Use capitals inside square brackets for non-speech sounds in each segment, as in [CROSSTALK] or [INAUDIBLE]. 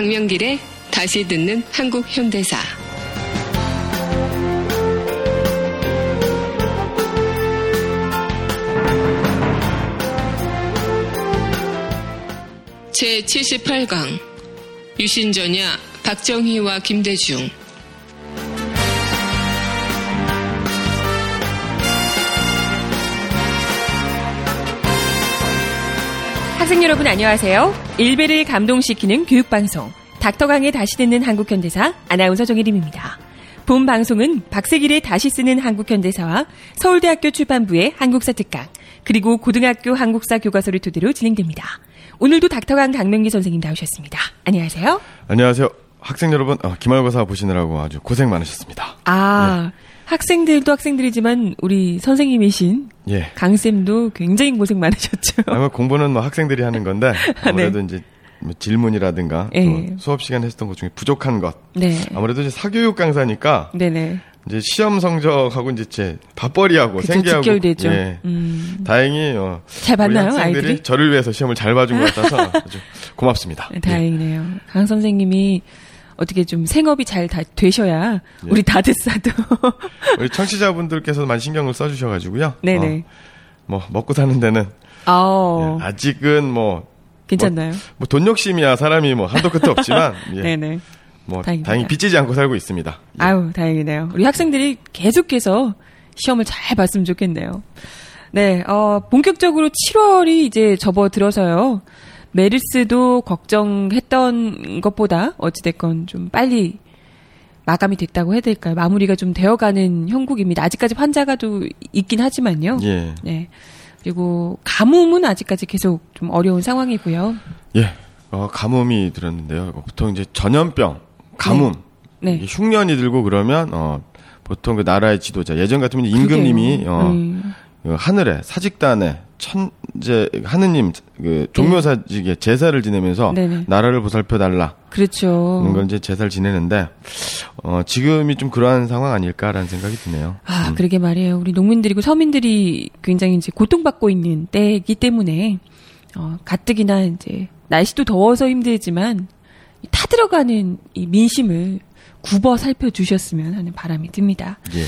강명길의 다시 듣는 한국 현대사. 제 78강 유신전야 박정희와 김대중 학생 여러분 안녕하세요. 일베를 감동시키는 교육방송 닥터강의 다시 듣는 한국현대사 아나운서 정혜림입니다. 본 방송은 박세길의 다시 쓰는 한국현대사와 서울대학교 출판부의 한국사 특강 그리고 고등학교 한국사 교과서를 토대로 진행됩니다. 오늘도 닥터강 강명기 선생님 나오셨습니다. 안녕하세요. 안녕하세요. 학생 여러분, 어, 기말고사 보시느라고 아주 고생 많으셨습니다. 아, 학생들도 학생들이지만 우리 선생님이신 예. 강 쌤도 굉장히 고생 많으셨죠. 아마 공부는 뭐 학생들이 하는 건데 [LAUGHS] 아무래도 이제 뭐 질문이라든가 예. 또 수업 시간 했던 것 중에 부족한 것. 네. 아무래도 이제 사교육 강사니까 네네. 이제 시험 성적하고 이제 제 밥벌이하고 그쵸, 생계하고 직결되죠. 예. 음. 다행히 어, 잘 봤나요, 학생들이 아이들이? 저를 위해서 시험을 잘 봐준 것 같아서 [LAUGHS] 아주 고맙습니다. 네, 다행이네요. 강 선생님이 어떻게 좀 생업이 잘 다 되셔야 예. 우리 다드사도 [LAUGHS] 우리 청취자분들께서 많이 신경을 써주셔가지고요. 네네. 어, 뭐 먹고 사는 데는 아 예, 아직은 뭐 괜찮나요? 뭐 돈 욕심이야 사람이 뭐 한도 끝도 없지만 [LAUGHS] 예, 네네. 뭐 다행입니다. 다행히 빚지지 않고 살고 있습니다. 예. 아유 다행이네요. 우리 학생들이 계속해서 시험을 잘 봤으면 좋겠네요. 네, 어, 본격적으로 7월이 이제 접어들어서요. 메르스도 걱정했던 것보다 어찌됐건 좀 빨리 마감이 됐다고 해야 될까요? 마무리가 좀 되어가는 형국입니다. 아직까지 환자가 또 있긴 하지만요. 예. 네. 그리고 가뭄은 아직까지 계속 좀 어려운 상황이고요. 예. 어, 가뭄이 들었는데요. 보통 이제 전염병, 가뭄, 네. 이게 흉년이 들고 그러면 어 보통 그 나라의 지도자 예전 같으면 임금님이 그러게요. 어 음. 그 하늘에 사직단에 천재 하느님 그 종묘사직에 제사를 지내면서 네네. 나라를 보살펴 달라 그렇죠. 그런 걸 이제 제사를 지내는데 어 지금이 좀 그러한 상황 아닐까라는 생각이 드네요. 아, 그러게 말이에요. 우리 농민들이고 서민들이 굉장히 이제 고통받고 있는 때이기 때문에, 어, 가뜩이나 이제, 날씨도 더워서 힘들지만, 이 타들어가는 이 민심을 굽어 살펴주셨으면 하는 바람이 듭니다. 예.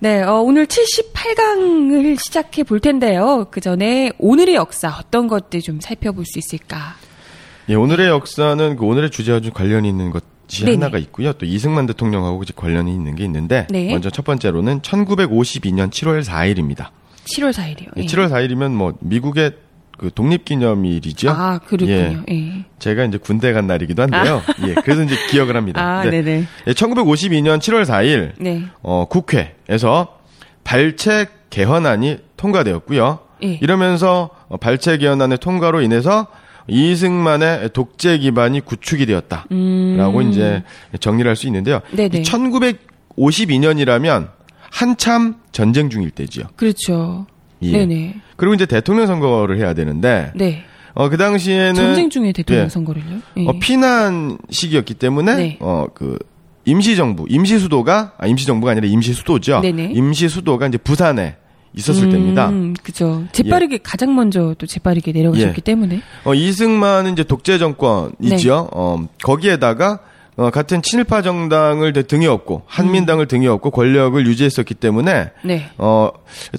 네, 어, 오늘 78강을 시작해 볼 텐데요. 그 전에 오늘의 역사 어떤 것들 좀 살펴볼 수 있을까? 예, 오늘의 역사는 그 오늘의 주제와 좀 관련이 있는 것이 네네. 하나가 있고요. 또 이승만 대통령하고 이제 관련이 있는 게 있는데 네. 먼저 첫 번째로는 1952년 7월 4일입니다. 7월 4일이요. 예, 7월 4일이면 뭐 미국의 그 독립기념일이죠. 아, 그렇군요. 예. 제가 이제 군대 간 날이기도 한데요. 예, 그래서 이제 기억을 합니다. 아, 네. 네네. 예, 1952년 7월 4일 네. 어, 국회에서 발책 개헌안이 통과되었고요. 예. 이러면서 어, 발책 개헌안의 통과로 인해서 이승만의 독재 기반이 구축이 되었다라고 음. 이제 정리를 할 수 있는데요. 네네. 1952년이라면 한참 전쟁 중일 때지요. 그렇죠. 예. 네네. 그리고 이제 대통령 선거를 해야 되는데 네. 어, 그 당시에는 전쟁 중에 대통령 예. 선거를요? 예. 어, 피난 시기였기 때문에 네. 어 그 임시 정부, 임시 수도가 아 임시 정부가 아니라 임시 수도죠. 네네. 임시 수도가 이제 부산에 있었을 때입니다. 음, 그죠. 재빠르게 가장 먼저 또 재빠르게 내려가셨기 예. 때문에. 어 이승만은 이제 독재 네. 정권이죠. 어 거기에다가 어, 같은 친일파 정당을 등에 업고 한민당을 등에 업고 권력을 유지했었기 때문에 네. 어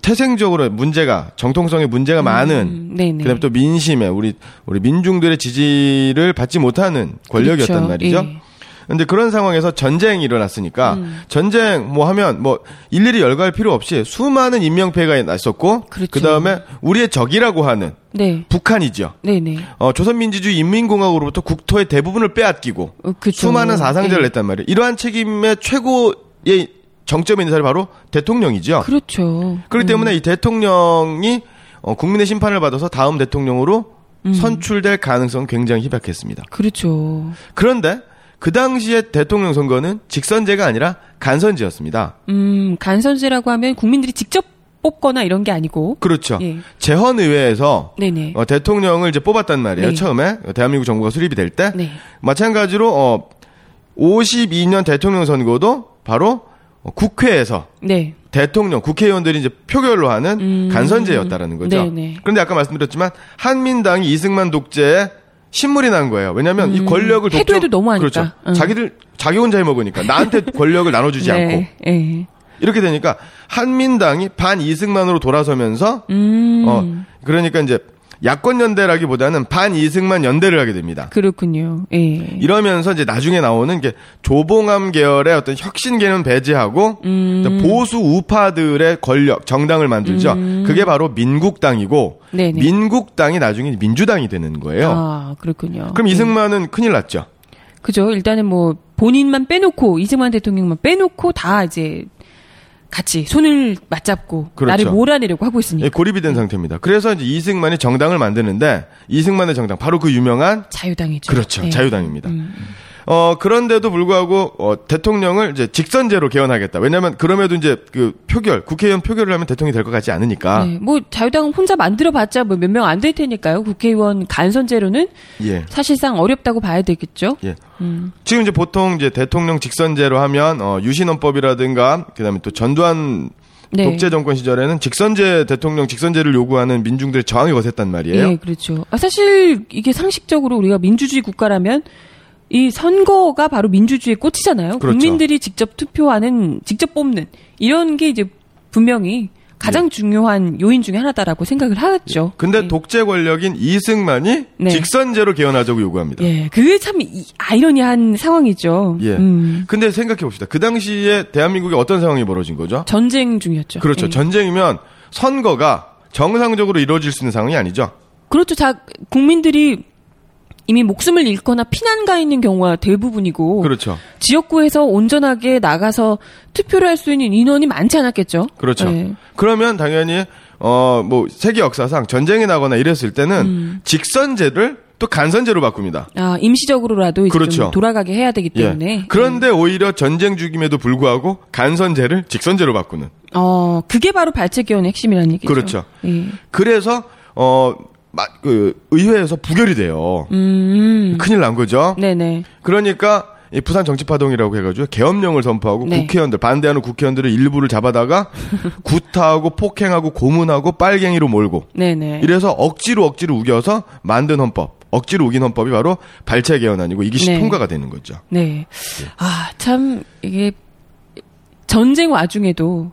태생적으로 문제가 정통성에 문제가 많은 음, 네네. 그다음에 또 민심에 우리 우리 민중들의 지지를 받지 못하는 권력이었단 그렇죠. 말이죠. 예. 근데 그런 상황에서 전쟁이 일어났으니까 음. 전쟁 뭐 하면 뭐 일일이 열거할 필요 없이 수많은 인명피해가 났었고 그렇죠. 그다음에 우리의 적이라고 하는 네. 북한이죠. 네네. 어, 조선민주주의 인민공화국으로부터 국토의 대부분을 빼앗기고 어, 그쵸. 수많은 사상자를 예. 냈단 말이에요. 이러한 책임의 최고의 정점에 있는 사람이 바로 대통령이죠. 그렇죠. 그렇기 때문에 이 대통령이 어, 국민의 심판을 받아서 다음 대통령으로 음. 선출될 가능성은 굉장히 희박했습니다. 그렇죠. 그런데 그 당시에 대통령 선거는 직선제가 아니라 간선제였습니다. 음, 간선제라고 하면 국민들이 직접 뽑거나 이런 게 아니고. 그렇죠. 예. 재헌 의회에서 네네. 어, 대통령을 이제 뽑았단 말이에요. 네. 처음에 대한민국 정부가 수립이 될때 네. 마찬가지로 어 52년 대통령 선거도 바로 어, 국회에서 네. 대통령 국회의원들이 이제 표결로 하는 음. 간선제였다라는 거죠. 네네. 그런데 아까 말씀드렸지만 한민당이 이승만 독재에 신물이 난 거예요. 왜냐하면 이 권력을 음. 해도 해도 너무하니까. 그렇죠. 응. 자기들 자기 혼자 해먹으니까 나한테 [LAUGHS] 권력을 나눠주지 않고 네. 예. 이렇게 되니까 한민당이 반 이승만으로 돌아서면서 음. 어 그러니까 이제 야권 연대라기보다는 반 이승만 연대를 하게 됩니다. 그렇군요. 예. 이러면서 이제 나중에 나오는 게 조봉암 계열의 어떤 혁신계는 배제하고 음. 보수 우파들의 권력 정당을 만들죠. 그게 바로 민국당이고 음. 네네. 민국당이 나중에 민주당이 되는 거예요. 아, 그렇군요. 그럼 이승만은 큰일 났죠. 그죠. 일단은 뭐 본인만 빼놓고 이승만 대통령만 빼놓고 다 이제 같이 손을 맞잡고 그렇죠. 나를 몰아내려고 하고 있으니까 예, 고립이 된 상태입니다. 그래서 이제 이승만이 정당을 만드는데 이승만의 정당 바로 그 유명한 자유당이죠. 그렇죠 예. 자유당입니다. 음. 어 그런데도 불구하고 어, 대통령을 이제 직선제로 개헌하겠다. 왜냐하면 그럼에도 이제 그 표결 국회의원 표결을 하면 대통령이 될 것 같지 않으니까 네, 뭐 자유당 혼자 만들어봤자 뭐 몇 명 안 될 테니까요. 국회의원 간선제로는 예. 사실상 어렵다고 봐야 되겠죠. 예. 음. 지금 이제 보통 이제 대통령 직선제로 하면 어, 유신헌법이라든가 그다음에 또 전두환 네. 독재 정권 시절에는 직선제 대통령 직선제를 요구하는 민중들의 저항이 거셌단 말이에요. 예, 그렇죠. 아, 사실 이게 상식적으로 우리가 민주주의 국가라면 이 선거가 바로 민주주의의 꽃이잖아요. 그렇죠. 국민들이 직접 투표하는, 직접 뽑는 이런 게 이제 분명히 가장 중요한 요인 중에 하나다라고 생각을 하죠. 근데 예. 독재 권력인 이승만이 네. 직선제로 개헌하자고 요구합니다. 예, 그게 참 이- 아이러니한 상황이죠. 예. 음, 근데 생각해 봅시다. 그 당시에 대한민국에 어떤 상황이 벌어진 거죠? 전쟁 중이었죠. 그렇죠. 예. 전쟁이면 선거가 정상적으로 이루어질 수 있는 상황이 아니죠. 그렇죠. 자, 국민들이 이미 목숨을 잃거나 피난 가 있는 경우가 대부분이고 그렇죠. 지역구에서 온전하게 나가서 투표를 할 수 있는 인원이 많지 않았겠죠. 그렇죠. 예. 그러면 당연히 어 뭐 세계 역사상 전쟁이 나거나 이랬을 때는 음. 직선제를 또 간선제로 바꿉니다. 아, 임시적으로라도 이제 그렇죠. 좀 돌아가게 해야 되기 때문에. 예. 그런데 오히려 전쟁 중임에도 불구하고 간선제를 직선제로 바꾸는. 어, 그게 바로 발췌기원의 핵심이라는 얘기죠. 그렇죠. 예. 그래서 어 마- 그 의회에서 부결이 돼요. 음. 큰일 난 거죠. 네네. 그러니까 이 부산 정치파동이라고 해가지고 계엄령을 선포하고 네. 국회의원들 반대하는 국회의원들의 일부를 잡아다가 [LAUGHS] 구타하고 폭행하고 고문하고 빨갱이로 몰고 네네. 이래서 억지로 억지로 우겨서 만든 헌법 억지로 우긴 헌법이 바로 발췌 개헌안이고 이게 네. 통과가 되는 거죠. 네. 아, 참, 이게, 전쟁 와중에도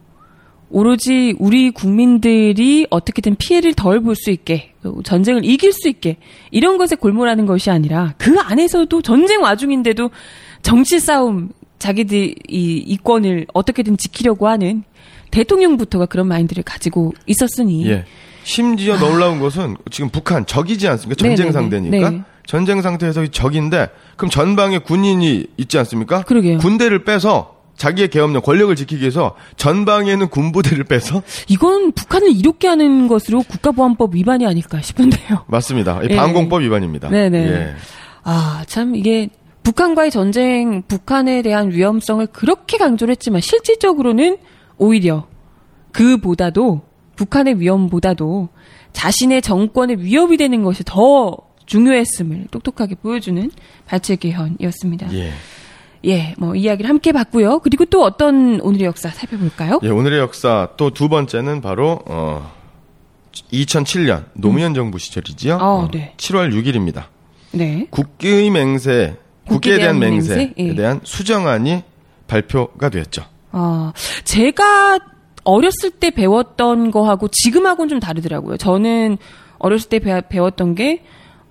오로지 우리 국민들이 어떻게든 피해를 덜 볼 수 있게, 또 전쟁을 이길 수 있게, 이런 것에 골몰하는 것이 아니라, 그 안에서도 전쟁 와중인데도 정치 싸움, 자기들 이 이권을 어떻게든 지키려고 하는 대통령부터가 그런 마인드를 가지고 있었으니. 예. 심지어 놀라운 것은 지금 북한 적이지 않습니까? 전쟁 네네네. 상대니까 네. 전쟁 상태에서 이 적인데 그럼 전방에 군인이 있지 않습니까? 그러게요. 군대를 빼서 자기의 계엄령 권력을 지키기 위해서 전방에는 군부대를 [LAUGHS] 빼서 이건 북한을 이롭게 하는 것으로 국가보안법 위반이 아닐까 싶은데요. [LAUGHS] 맞습니다. 이 예. 방공법 위반입니다. 네네. 예. 아, 참, 이게, 북한과의 전쟁, 북한에 대한 위험성을 그렇게 강조를 했지만, 실질적으로는 오히려, 그보다도, 북한의 위험보다도, 자신의 정권의 위협이 되는 것이 더 중요했음을 똑똑하게 보여주는 발췌 개헌이었습니다. 예. 예. 뭐, 이야기를 함께 봤고요. 그리고 또 어떤 오늘의 역사 살펴볼까요? 예, 오늘의 역사 또 두 번째는 바로 어 2007년 노무현 정부 시절이지요. 어, 네. 7월 6일입니다. 네. 국기의 맹세, 국기에 대한 대한 맹세에 맹세? 예. 대한 수정안이 발표가 되었죠. 어, 제가 어렸을 때 배웠던 거하고 지금하고는 좀 다르더라고요. 저는 어렸을 때 배, 배웠던 게,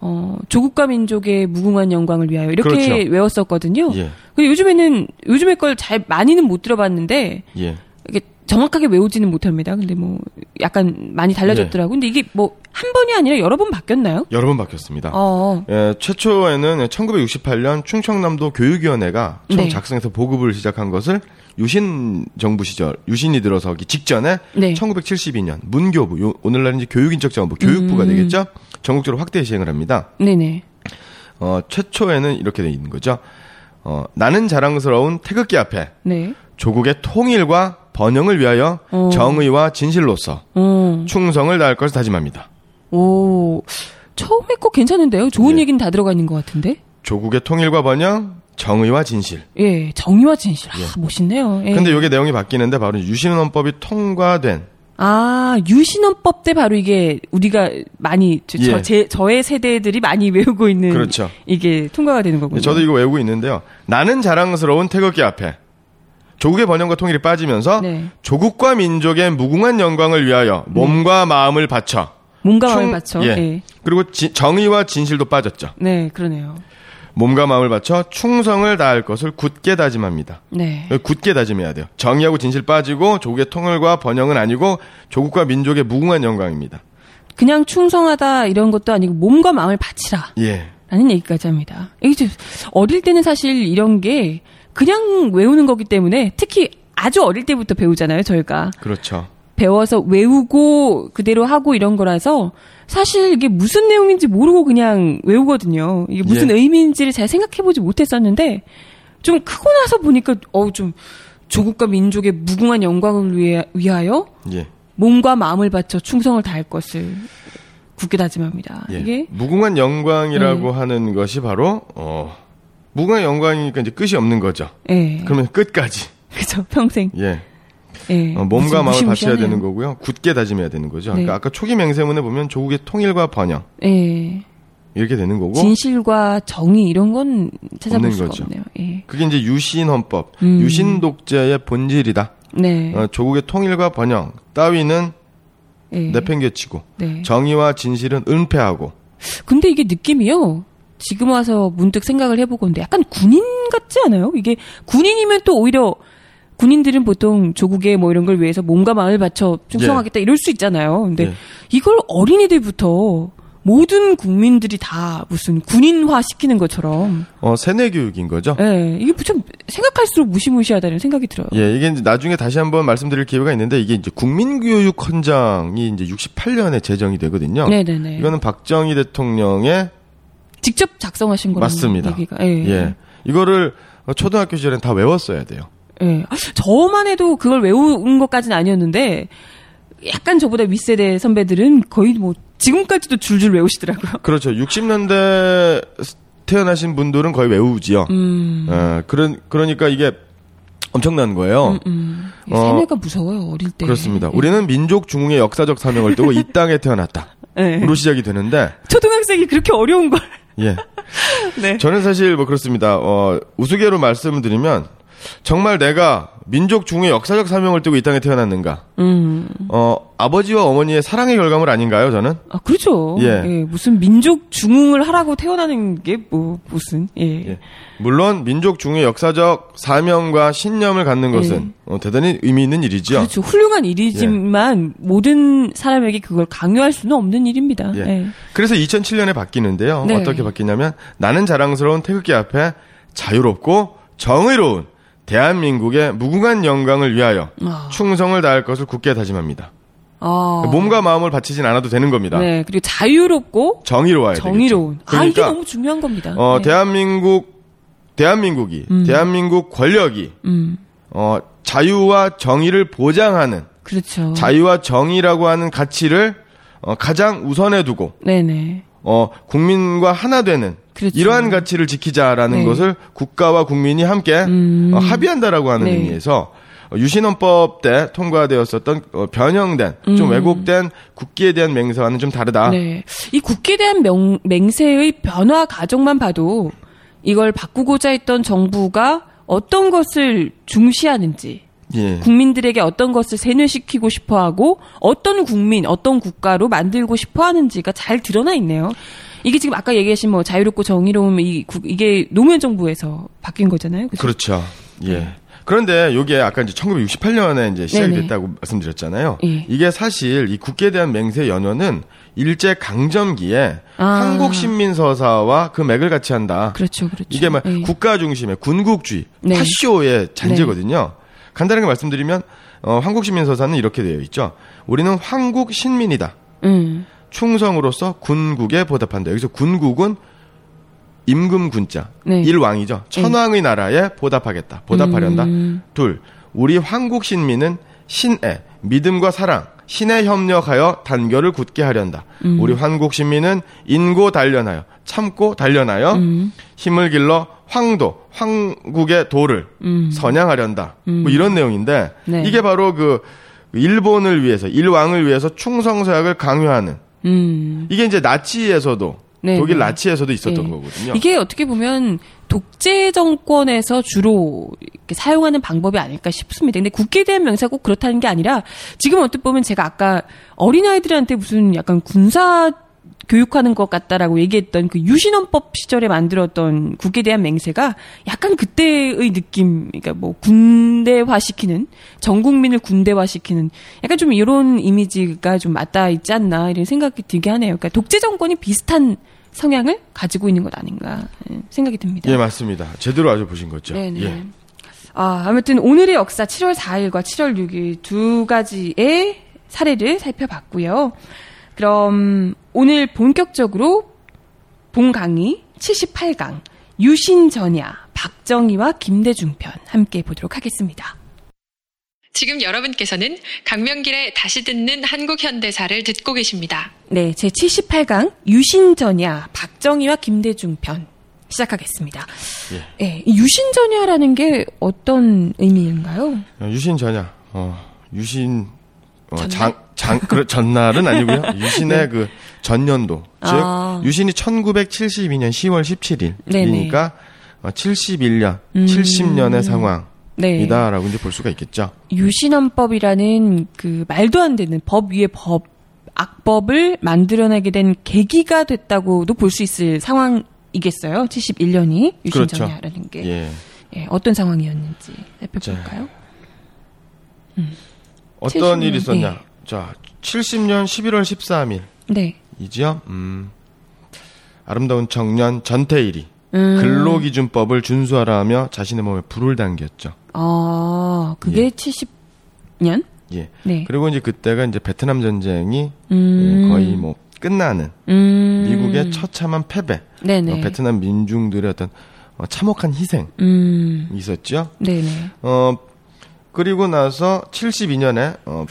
어, 조국과 민족의 무궁한 영광을 위하여 이렇게 그렇죠. 외웠었거든요. 예. 근데 요즘에는, 요즘의 걸잘 많이는 못 들어봤는데, 예. 이게 정확하게 외우지는 못합니다. 근데 뭐, 약간 많이 달라졌더라고 요. 근데 이게 뭐, 한 번이 아니라 여러 번 바뀌었나요? 여러 번 바뀌었습니다. 어, 예, 최초에는 1968년 충청남도 교육위원회가 처음 네. 작성해서 보급을 시작한 것을 유신 정부 시절 유신이 들어서기 직전에 네. 1972년 문교부 요- 오늘날은 이제 교육인적자원부 교육부가 음. 되겠죠. 전국적으로 확대 시행을 합니다. 네네. 어, 최초에는 이렇게 돼 있는 거죠. 어, 나는 자랑스러운 태극기 앞에 네. 조국의 통일과 번영을 위하여 어. 정의와 진실로서 어, 충성을 다할 것을 다짐합니다. 오, 처음에 거 괜찮은데요? 좋은 예. 얘기는 다 들어가 있는 것 같은데? 조국의 통일과 번영, 정의와 진실. 예, 정의와 진실. 아, 멋있네요. 예. 근데 이게 내용이 바뀌는데 바로 유신헌법이 통과된 아, 유신헌법 때 바로 이게 우리가 많이 저, 예. 저, 제, 저의 세대들이 많이 외우고 있는 그렇죠. 이게 통과가 되는 거군요. 저도 이거 외우고 있는데요. 나는 자랑스러운 태극기 앞에 조국의 번영과 통일이 빠지면서 네. 조국과 민족의 무궁한 영광을 위하여 몸과 마음을 바쳐 몸과 마음을 충- 바쳐. 예. 예. 그리고 지- 정의와 진실도 빠졌죠. 네, 그러네요. 몸과 마음을 바쳐 충성을 다할 것을 굳게 다짐합니다. 네. 굳게 다짐해야 돼요. 정의하고 진실 빠지고 조국의 통일과 번영은 아니고 조국과 민족의 무궁한 영광입니다. 그냥 충성하다 이런 것도 아니고 몸과 마음을 바치라. 예. 라는 얘기까지 합니다. 이게 좀 어릴 때는 사실 이런 게 그냥 외우는 거기 때문에 특히 아주 어릴 때부터 배우잖아요, 저희가. 그렇죠. 배워서 외우고 그대로 하고 이런 거라서 사실 이게 무슨 내용인지 모르고 그냥 외우거든요. 이게 무슨 예. 의미인지를 잘 생각해보지 못했었는데 좀 크고 나서 보니까 어우 좀 조국과 민족의 무궁한 영광을 위해, 위하여 예. 몸과 마음을 바쳐 충성을 다할 것을 굳게 다짐합니다. 예. 이게 무궁한 영광이라고 네. 하는 것이 바로 어 무궁한 영광이니까 이제 끝이 없는 거죠. 예. 그러면 끝까지. [LAUGHS] 그죠 평생 예. 예. 어, 몸과 마음을 바쳐야 무시무시하네요. 되는 거고요. 굳게 다짐해야 되는 거죠. 네. 그러니까 아까 초기 맹세문에 보면 조국의 통일과 번영 예. 이렇게 되는 거고 진실과 정의 이런 건 찾아볼 수가 거죠. 없네요. 예. 그게 이제 유신 헌법, 음. 유신 독재의 본질이다. 네. 어, 조국의 통일과 번영 따위는 예. 내팽개치고 네. 정의와 진실은 은폐하고 근데 이게 느낌이요. 지금 와서 문득 생각을 해보건데 약간 군인 같지 않아요? 이게 군인이면 또 오히려 군인들은 보통 조국의 뭐 이런 걸 위해서 몸과 마음을 바쳐 충성하겠다 이럴 수 있잖아요. 근데 예. 이걸 어린이들부터 모든 국민들이 다 무슨 군인화 시키는 것처럼 어, 세뇌 교육인 거죠. 예, 이게 좀 생각할수록 무시무시하다는 생각이 들어요. 예, 이게 이제 나중에 다시 한번 말씀드릴 기회가 있는데 이게 이제 국민교육 헌장이 이제 68년에 제정이 되거든요. 네 네 네. 이거는 박정희 대통령의 직접 작성하신 거라는 맞습니다. 얘기가. 예. 예. 이거를 초등학교 시절엔 다 외웠어야 돼요. 예. 저만 해도 그걸 외운 것까지는 아니었는데 약간 저보다 윗세대 선배들은 거의 뭐 지금까지도 줄줄 외우시더라고요. 그렇죠. 60년대 태어나신 분들은 거의 외우지요. 음. 예, 그런 그러니까 이게 엄청난 거예요. 음. 어, 세뇌가 무서워요 어릴 때. 그렇습니다. 예. 우리는 민족 중흥의 역사적 사명을 두고 이 땅에 태어났다. [LAUGHS] 예. 으로 시작이 되는데 초등학생이 그렇게 어려운 걸. 예. [LAUGHS] 네. 저는 사실 뭐 그렇습니다. 어, 우스개로 말씀을 드리면 정말 내가 민족 중의 역사적 사명을 띠고 이 땅에 태어났는가? 음. 어, 아버지와 어머니의 사랑의 결과물 아닌가요, 저는? 아 그렇죠. 예. 무슨 민족 중흥을 하라고 태어나는 게 뭐 무슨 예. 예. 물론 민족 중의 역사적 사명과 신념을 갖는 것은 어, 대단히 의미 있는 일이죠. 예. 그렇죠. 훌륭한 일이지만 모든 사람에게 그걸 강요할 수는 없는 일입니다. 예. 예. 그래서 2007년에 바뀌는데요. 네. 어떻게 바뀌냐면 나는 자랑스러운 태극기 앞에 자유롭고 정의로운 대한민국의 무궁한 영광을 위하여 아. 충성을 다할 것을 굳게 다짐합니다. 아. 몸과 마음을 바치진 않아도 되는 겁니다. 네, 그리고 자유롭고 정의로워야 정의로운. 되겠죠. 아, 이게 그러니까 너무 중요한 겁니다. 어, 네. 대한민국 대한민국이 대한민국 권력이 음, 어, 자유와 정의를 보장하는 그렇죠. 자유와 정의라고 하는 가치를 어, 가장 우선에 두고 네네. 어, 국민과 하나 되는 그렇죠. 이러한 가치를 지키자라는 네. 것을 국가와 국민이 함께 음. 어, 합의한다라고 하는 네. 의미에서 어, 유신헌법 때 통과되었었던 어, 변형된 좀 음. 왜곡된 국기에 대한 맹세와는 좀 다르다. 네. 이 국기에 대한 명, 맹세의 변화 과정만 봐도 이걸 바꾸고자 했던 정부가 어떤 것을 중시하는지, 예. 국민들에게 어떤 것을 세뇌시키고 싶어 하고, 어떤 국민, 어떤 국가로 만들고 싶어 하는지가 잘 드러나 있네요. 이게 지금 아까 얘기하신 뭐 자유롭고 정의로움, 이, 국- 이게 노무현 정부에서 바뀐 거잖아요. 그죠? 그렇죠. 예. 그런데 이게 아까 이제 1968년에 이제 시작이 네네. 됐다고 말씀드렸잖아요. 예. 이게 사실 이 국기에 대한 맹세 연원은 일제 강점기에 아. 한국 신민 서사와 그 맥을 같이 한다. 그렇죠, 그렇죠. 이게 막 예. 국가 중심의 군국주의, 네. 파쇼의 잔재거든요. 간단하게 말씀드리면 어, 한국 신민 서사는 이렇게 되어 있죠. 우리는 황국 신민이다. 음, 충성으로서 군국에 보답한다. 여기서 군국은 임금 군자, 네. 일왕이죠. 천왕의 나라에 보답하겠다. 보답하련다. 음. 둘, 우리 한국 신민은 신애, 믿음과 사랑, 신에 협력하여 단결을 굳게 하련다. 음. 우리 한국 신민은 인고 단련하여, 참고 단련하여 음. 힘을 길러 황도, 황국의 도를 선양하련다. 뭐 이런 내용인데 음. 네. 이게 바로 그, 그 일본을 위해서 일왕을 위해서 충성서약을 강요하는 음. 이게 이제 나치에서도 네, 독일 네. 나치에서도 있었던 네. 거거든요. 이게 어떻게 보면 독재 정권에서 주로 사용하는 방법이 아닐까 싶습니다. 근데 국기에 대한 명사가 꼭 그렇다는 게 아니라 지금 어떻게 보면 제가 아까 어린아이들한테 무슨 약간 군사 교육하는 것 같다라고 얘기했던 그 유신헌법 시절에 만들었던 국기에 대한 맹세가 약간 그때의 느낌, 그러니까 뭐 군대화시키는 전 국민을 군대화시키는 약간 좀 이런 이미지가 좀 맞닿아 있지 않나 이런 생각이 들게 하네요. 그러니까 독재 정권이 비슷한 성향을 가지고 있는 것 아닌가 생각이 듭니다. 예, 맞습니다. 제대로 아주 보신 거죠. 네네. 예. 아, 아무튼 오늘의 역사 7월 4일과 7월 6일 두 가지의 사례를 살펴봤고요. 그럼 오늘 본격적으로 본 강의 78강 유신전야 박정희와 김대중 편 함께 보도록 하겠습니다. 지금 여러분께서는 강명길의 다시 듣는 한국 현대사를 듣고 계십니다. 네, 제 78강 유신전야 박정희와 김대중 편 시작하겠습니다. 예. 이 유신전야라는 게 어떤 의미인가요? 어, 유신 전야, 어, 유신, 어? 장, 장, 그, 전날은 아니고요. [LAUGHS] 유신의 그 전년도. 즉, 네. 아. 유신이 1972년 10월 17일이니까, 네네. 어, 71년, 음. 70년의 상황 이다라고 네. 이제 볼 수가 있겠죠. 유신헌법이라는 그 말도 안 되는 법 위에 법, 악법을 만들어내게 된 계기가 됐다고도 볼 수 있을 상황이겠어요. 71년이 유신전야라는 게 예. 예, 어떤 상황이었는지 살펴볼까요? 어떤 70년, 일이 있었냐? 예. 자, 70년 11월 13일. 네. 이지요? 음, 아름다운 청년 전태일이 음. 근로기준법을 준수하라 하며 자신의 몸에 불을 당겼죠. 아, 그게 70년? 예. 네. 그리고 이제 그때가 이제 베트남 전쟁이 음. 예, 거의 뭐 끝나는 음. 미국의 처참한 패배, 네네. 어, 베트남 민중들의 어떤 어, 참혹한 희생이 음. 있었죠. 네네. 어 그리고 나서 72년에 어,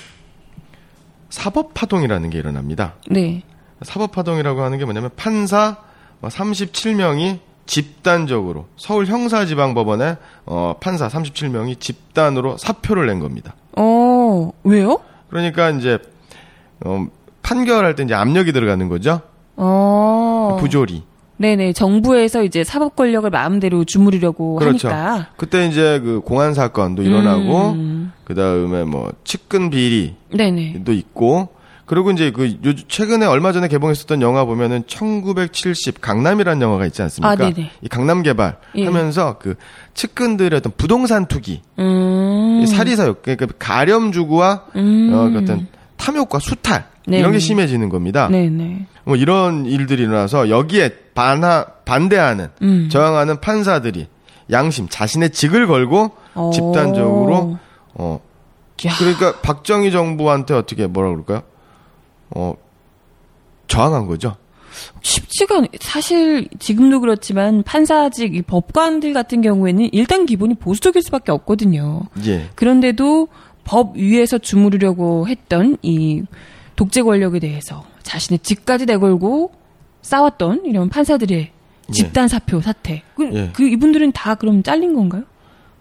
사법파동이라는 게 일어납니다. 네. 사법파동이라고 하는 게 뭐냐면 판사 37명이 집단적으로 서울 형사지방법원에 어, 판사 37명이 집단으로 사표를 낸 겁니다. 어, 왜요? 그러니까 이제 어, 판결할 때 이제 압력이 들어가는 거죠. 어. 부조리. 네네. 정부에서 이제 사법 권력을 마음대로 주무르려고 그렇죠. 하니까. 그때 이제 그 공안 사건도 일어나고 음. 그 다음에 뭐 측근 비리도 네네. 있고 그리고 이제 그 요, 최근에 얼마 전에 개봉했었던 영화 보면은 1970 강남이라는 영화가 있지 않습니까? 아, 네네. 이 강남 개발 예. 하면서 그 측근들의 어떤 부동산 투기, 음. 이 사리사욕, 그러니까 가렴 주구와 음. 어, 그 어떤 탐욕과 수탈 네네. 이런 게 심해지는 겁니다. 네 네. 뭐 이런 일들이 일어나서 여기에 반하, 반대하는 음. 저항하는 판사들이 양심 자신의 직을 걸고 어. 집단적으로 어 야. 그러니까 박정희 정부한테 어떻게 뭐라 그럴까요? 어 저항한 거죠. 쉽지가 않, 사실 지금도 그렇지만 판사직 이 법관들 같은 경우에는 일단 기본이 보수적일 수밖에 없거든요. 예. 그런데도 법 위에서 주무르려고 했던 이 독재 권력에 대해서 자신의 직까지 내걸고 싸웠던 이런 판사들의 집단 사표 사태. 그, 예. 그 이분들은 다 그럼 잘린 건가요?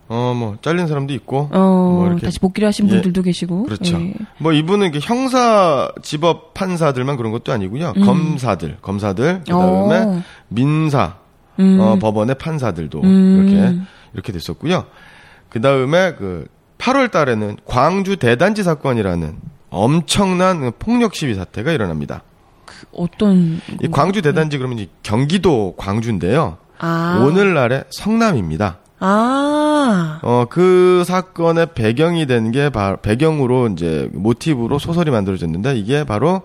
어 뭐 잘린 사람도 있고 어, 뭐 이렇게 다시 복귀를 하신 예. 분들도 계시고. 그렇죠. 예. 뭐 이분은 이게 형사 지법 판사들만 그런 것도 아니고요. 음. 검사들, 검사들 그 다음에 어. 민사 음. 어, 법원의 판사들도 음. 이렇게 이렇게 됐었고요. 그 다음에 그 8월 달에는 광주 대단지 사건이라는 엄청난 폭력 시위 사태가 일어납니다. 그 어떤 이 광주 대단지 그러면 이제 경기도 광주인데요. 아. 오늘날의 성남입니다. 아. 어, 그 사건의 배경이 된 게 배경으로 이제 모티브로 소설이 만들어졌는데 이게 바로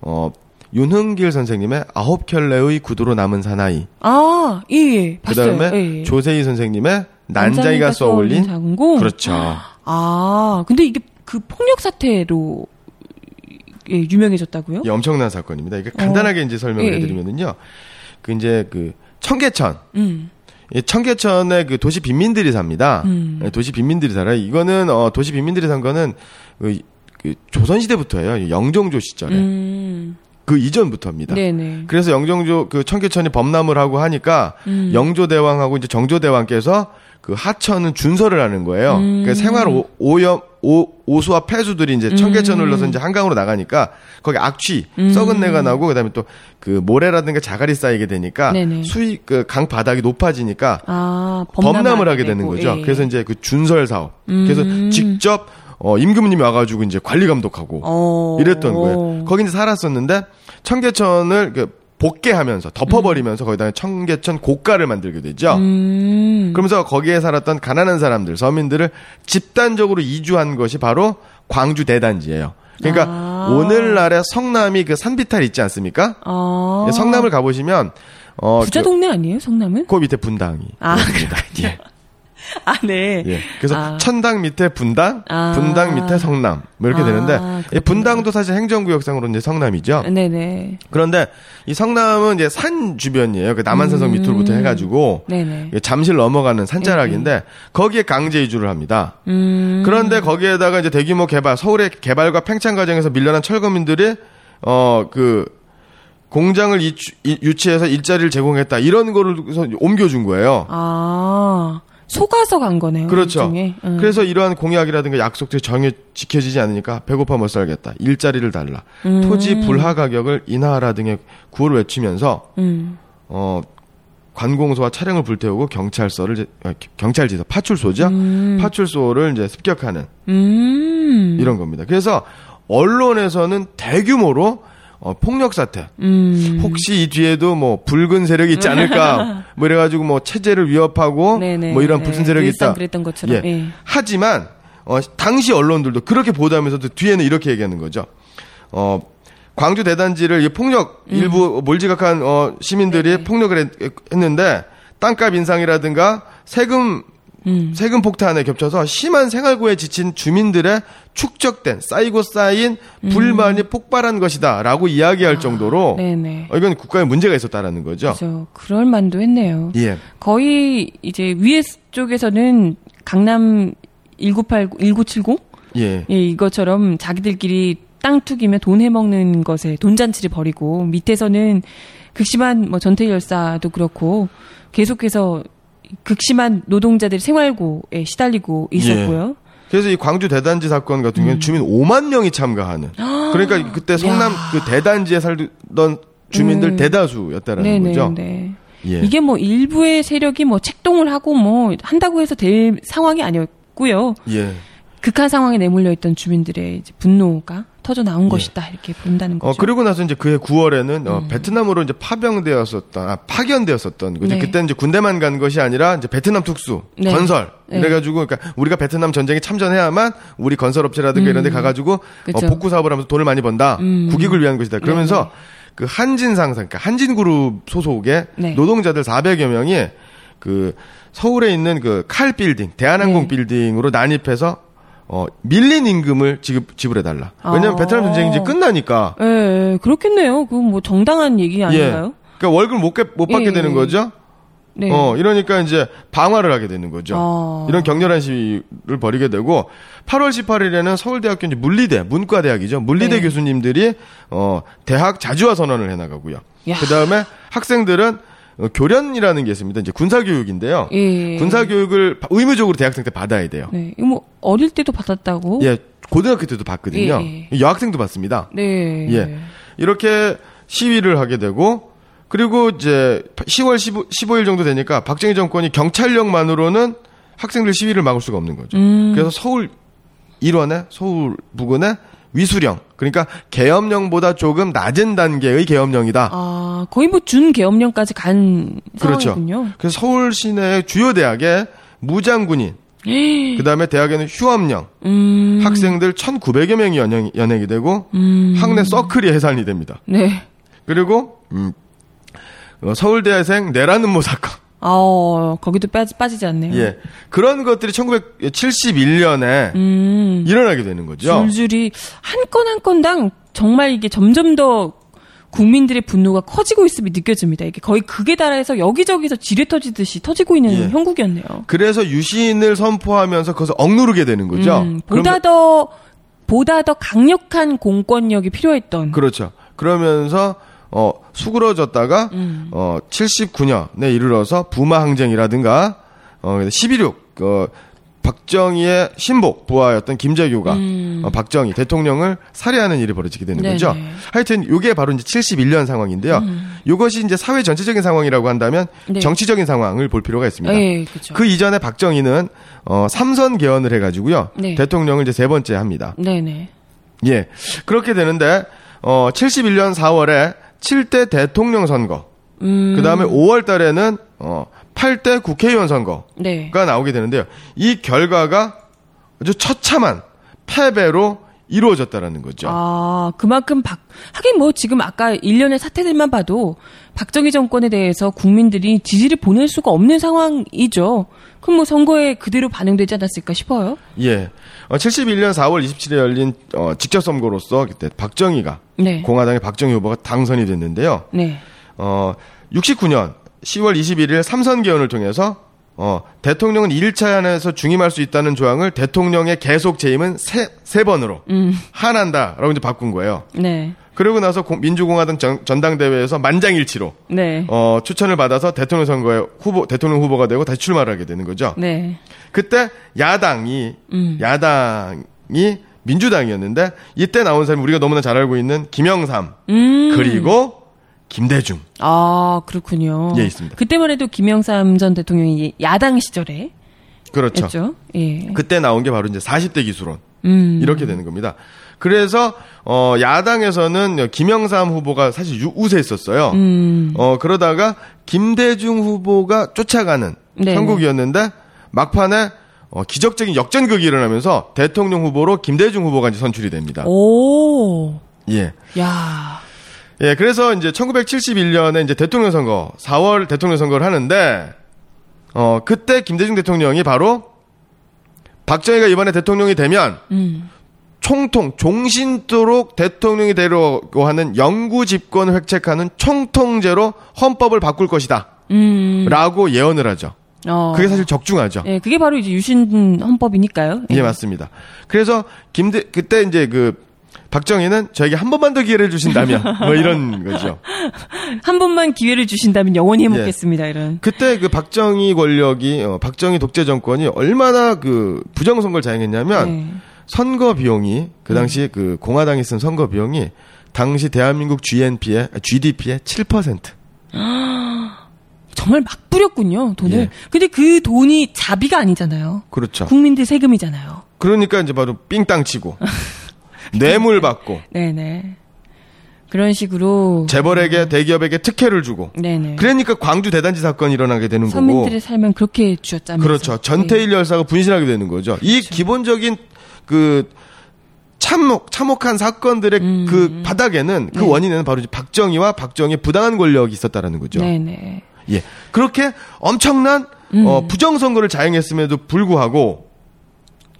어 윤흥길 선생님의 아홉 켤레의 구두로 남은 사나이. 아, 예, 예. 그 봤어요. 다음에 예, 예. 조세희 선생님의 난자기가 쏘올린 장공. 그렇죠. 아, 근데 이게 그 폭력 사태로 예, 유명해졌다고요? 이 엄청난 사건입니다. 이게 간단하게 이제 설명을 예, 예. 해드리면은요. 그 이제 그 청계천. 음. 이 청계천에 그 도시 빈민들이 삽니다. 음. 예, 도시 빈민들이 살아요. 이거는 어 도시 빈민들이 산 거는 그, 그 조선 시대부터예요. 영종조 시절에 음. 그 이전부터입니다. 네네. 그래서 영종조 그 청계천이 범람을 하고 하니까 음. 영조 대왕하고 이제 정조 대왕께서 그 하천은 준설을 하는 거예요. 음. 그 생활 오, 오염 오, 오수와 폐수들이 이제 청계천을 흘러서 이제 한강으로 나가니까 거기 악취, 음. 썩은 내가 나고 그다음에 또 그 모래라든가 자갈이 쌓이게 되니까 네네. 수위 그강 바닥이 높아지니까 아, 범람을 하게 되는 되고, 거죠. 예. 그래서 이제 그 준설 사업. 음. 그래서 직접 어 임금님이 와가지고 이제 관리 감독하고 어. 이랬던 거예요. 거기 이제 살았었는데 청계천을 그 복개하면서 덮어버리면서 거기다가 청계천 고가를 만들게 되죠. 음. 그러면서 거기에 살았던 가난한 사람들, 서민들을 집단적으로 이주한 것이 바로 광주 대단지예요. 그러니까 아. 오늘날의 성남이 그 산비탈 있지 않습니까? 아. 예, 성남을 가보시면 어, 부자 그, 동네 아니에요, 성남은? 그 밑에 분당이. 아. 그렇군요. 예. [LAUGHS] 아, 네. 예. 그래서 아. 천당 밑에 분당, 아. 분당 밑에 성남 뭐 이렇게 아, 되는데. 이 분당도 사실 행정구역상으로 이제 성남이죠. 네네. 그런데 이 성남은 이제 산 주변이에요. 그 남한산성 음. 밑으로부터 해가지고 네네. 잠실 넘어가는 산자락인데 거기에 강제 이주를 합니다. 음. 그런데 거기에다가 이제 대규모 개발, 서울의 개발과 팽창 과정에서 밀려난 철거민들이 어그 공장을 이주, 이- 유치 해서 일자리를 제공했다 이런 거를 옮겨준 거예요. 아, 속아서 간 거네요. 그렇죠. 음. 그래서 이러한 공약이라든가 약속들이 전혀 지켜지지 않으니까 배고파 못 살겠다. 일자리를 달라. 음. 토지 불하 가격을 인하하라 등의 구호를 외치면서 음. 어 관공서와 차량을 불태우고 경찰서를 아, 경찰지서 파출소죠. 음. 파출소를 이제 습격하는 음. 이런 겁니다. 그래서 언론에서는 대규모로 어, 폭력 사태. 음. 혹시 이 뒤에도 뭐 붉은 세력이 있지 않을까? [LAUGHS] 뭐 이래가지고 뭐 체제를 위협하고 네네. 뭐 이런 네. 불순 세력이 늘상 있다. 그랬던 것처럼. 예. 예. 하지만 어, 당시 언론들도 그렇게 보도하면서도 뒤에는 이렇게 얘기하는 거죠. 어, 광주 대단지를 이 폭력 음. 일부 몰지각한 어, 시민들이 폭력을 했, 했는데 땅값 인상이라든가 세금 음. 세금 폭탄에 겹쳐서 심한 생활고에 지친 주민들의 축적된 쌓이고 쌓인 불만이 폭발한 것이다라고 이야기할 정도로 음. 아, 네네. 어, 이건 국가에 문제가 있었다라는 거죠. 그죠. 그럴 만도 했네요. 예. 거의 이제 위에 쪽에서는 강남 1989, 1970? 예. 예, 이것처럼 자기들끼리 땅 투기며 돈 해먹는 것에 돈 잔치를 벌이고 밑에서는 극심한 뭐 전태 열사도 그렇고 계속해서 극심한 노동자들이 생활고에 시달리고 있었고요. 그래서 이 광주 대단지 사건 같은 음. 경우는 주민 5만 명이 참가하는. 그러니까 그때 성남 그 대단지에 살던 주민들 음. 대다수였다라는 네네. 거죠. 네. 예. 이게 뭐 일부의 세력이 뭐 책동을 하고 뭐 한다고 해서 될 상황이 아니었고요. 예. 극한 상황에 내몰려 있던 주민들의 분노가 터져 나온 것이다 이렇게 본다는 거죠. 어 그리고 나서 이제 그해 9월에는 어, 음. 베트남으로 이제 파병되었었던 아, 파견되었었던 그죠 네. 그때 이제 군대만 간 것이 아니라 이제 베트남 특수 네. 건설 네. 이래가지고 그러니까 우리가 베트남 전쟁에 참전해야만 우리 건설업체라든가 이런데 가가지고 어, 음. 복구 사업을 하면서 돈을 많이 번다 음. 국익을 위한 것이다 그러면서 그 한진 상사 그러니까 한진그룹 소속의 네. 노동자들 400여 명이 그 서울에 있는 그 칼 빌딩 대한항공 네. 빌딩으로 난입해서 어 밀린 임금을 지급 지불해달라 왜냐면 아. 베트남 전쟁이 이제 끝나니까 예, 예, 그렇겠네요. 그건 뭐 정당한 얘기 아닌가요? 그러니까 월급 못, 게- 못 받게 예, 되는 예. 거죠. 네. 어, 이러니까 이제 방화를 하게 되는 거죠. 아. 이런 격렬한 시위를 벌이게 되고 8월 18일에는 서울대학교 이제 물리대, 문과대학이죠. 물리대 네. 교수님들이 어, 대학 자주화 선언을 해 나가고요. 야. 그다음에 학생들은 어, 교련이라는 게 있습니다. 이제 군사 교육인데요. 예. 군사 교육을 의무적으로 대학생 때 받아야 돼요. 네. 뭐 어릴 때도 받았다고? 예, 고등학교 때도 받거든요. 예, 여학생도 받습니다. 네. 예. 이렇게 시위를 하게 되고 그리고 이제 10월 15, 15일 정도 되니까 박정희 정권이 경찰력만으로는 학생들 시위를 막을 수가 없는 거죠. 음. 그래서 서울 일원에 서울 부근에 위수령 그러니까 계엄령보다 조금 낮은 단계의 계엄령이다. 아, 거의 뭐 준 계엄령까지 간 그렇죠. 상황이군요. 그래서 서울 시내 주요 대학에 무장군인 그 다음에 대학에는 휴업령 음. 학생들 1,900여 명이 연행, 연행이 되고 음. 학내 서클이 해산이 됩니다. 네. 그리고 음, 어, 서울대생 내란음모 사건. 아, 어, 거기도 빠지, 빠지지 않네요. 예. 그런 것들이 1971년에 음. 일어나게 되는 거죠. 줄줄이 한 건 한 건당 정말 이게 점점 더 국민들의 분노가 커지고 있음이 느껴집니다. 이게 거의 극에 달해서 여기저기서 지뢰 터지듯이 터지고 있는 예. 형국이었네요. 그래서 유신을 선포하면서 그것을 억누르게 되는 거죠. 음, 보다 더 보다 더 강력한 공권력이 필요했던. 그렇죠. 그러면서 어 수그러졌다가 음. 어 79년에 이르러서 부마 항쟁이라든가 어 11.6 어, 박정희의 신복 부하였던 김재규가 음. 어, 박정희 대통령을 살해하는 일이 벌어지게 되는 네네. 거죠. 하여튼 이게 바로 이제 71년 상황인데요. 이것이 이제 사회 전체적인 상황이라고 한다면 음. 네. 정치적인 상황을 볼 필요가 있습니다. 예, 그렇죠. 그 이전에 박정희는 어 삼선 개헌을 해가지고요 네. 대통령을 이제 세 번째 합니다. 네네. 예 그렇게 되는데 어 71년 4월에 7대 대통령 선거, 음. 그 다음에 5월 달에는 어 8대 국회의원 선거가 네. 나오게 되는데요. 이 결과가 아주 처참한 패배로 이루어졌다라는 거죠. 아, 그만큼 박, 하긴 뭐 지금 아까 일련의 사태들만 봐도 박정희 정권에 대해서 국민들이 지지를 보낼 수가 없는 상황이죠. 그럼 뭐 선거에 그대로 반영되지 않았을까 싶어요. 예. 어, 71년 4월 27일에 열린 어, 직접 선거로서 그때 박정희가 네. 공화당의 박정희 후보가 당선이 됐는데요. 네. 어, 69년 10월 21일 삼선 개헌을 통해서 어, 대통령은 1차 안에서 중임할 수 있다는 조항을 대통령의 계속 재임은 세, 세 번으로 음. 한한다 라고 이제 바꾼 거예요. 네. 그러고 나서 공- 민주공화당 전, 전당대회에서 만장일치로 네. 어, 추천을 받아서 대통령 선거에 후보 대통령 후보가 되고 다시 출마를 하게 되는 거죠. 네. 그때 야당이 음. 야당이 민주당이었는데 이때 나온 사람이 우리가 너무나 잘 알고 있는 김영삼 음. 그리고 김대중 아, 그렇군요. 예, 있습니다. 그때만 해도 김영삼 전 대통령이 야당 시절에 그렇죠. 였죠. 예. 그때 나온 게 바로 이제 40대 기수론 음. 이렇게 되는 겁니다. 그래서 어 야당에서는 김영삼 후보가 사실 유- 우세했었어요. 음. 어 그러다가 김대중 후보가 쫓아가는 네. 형국이었는데 막판에 어, 기적적인 역전극이 일어나면서 대통령 후보로 김대중 후보가 이제 선출이 됩니다. 오. 예. 야. 예, 그래서 이제 1971년에 이제 대통령 선거, 4월 대통령 선거를 하는데, 어, 그때 김대중 대통령이 바로 박정희가 이번에 대통령이 되면 음. 총통, 종신토록 대통령이 되려고 하는 영구 집권을 획책하는 총통제로 헌법을 바꿀 것이다. 음. 라고 예언을 하죠. 어. 그게 사실 적중하죠. 예, 그게 바로 이제 유신 헌법이니까요. 예, 맞습니다. 그래서 김대, 그때 이제 그, 박정희는 저에게 한 번만 더 기회를 주신다면, [LAUGHS] 뭐 이런 거죠. 한 번만 기회를 주신다면 영원히 예. 해먹겠습니다. 이런. 그때 그 박정희 권력이 어, 박정희 독재 정권이 얼마나 그 부정 선거를 자행했냐면 네. 선거 비용이 그 당시 그 공화당이 쓴 선거 비용이 당시 대한민국 GNP의 GDP의 7%. [GASPS] 정말 막 뿌렸군요, 돈을. 예. 근데 그 돈이 자비가 아니잖아요. 그렇죠. 국민들 세금이잖아요. 그러니까 이제 바로 삥땅 치고 [LAUGHS] 뇌물 받고 네네. 그런 식으로. 재벌에게 대기업에게 특혜를 주고 네네. 그러니까 광주 대단지 사건이 일어나게 되는 거고 서민들의 삶은 그렇게 주었다면서. 그렇죠. 전태일 열사가 분신하게 되는 거죠. 이 기본적인 그 참혹 참혹한 사건들의 그 바닥에는 그 네. 원인에는 바로 이제 박정희와 박정희의 부당한 권력이 있었다라는 거죠. 네네. 예. 그렇게 엄청난 어, 부정 선거를 자행했음에도 불구하고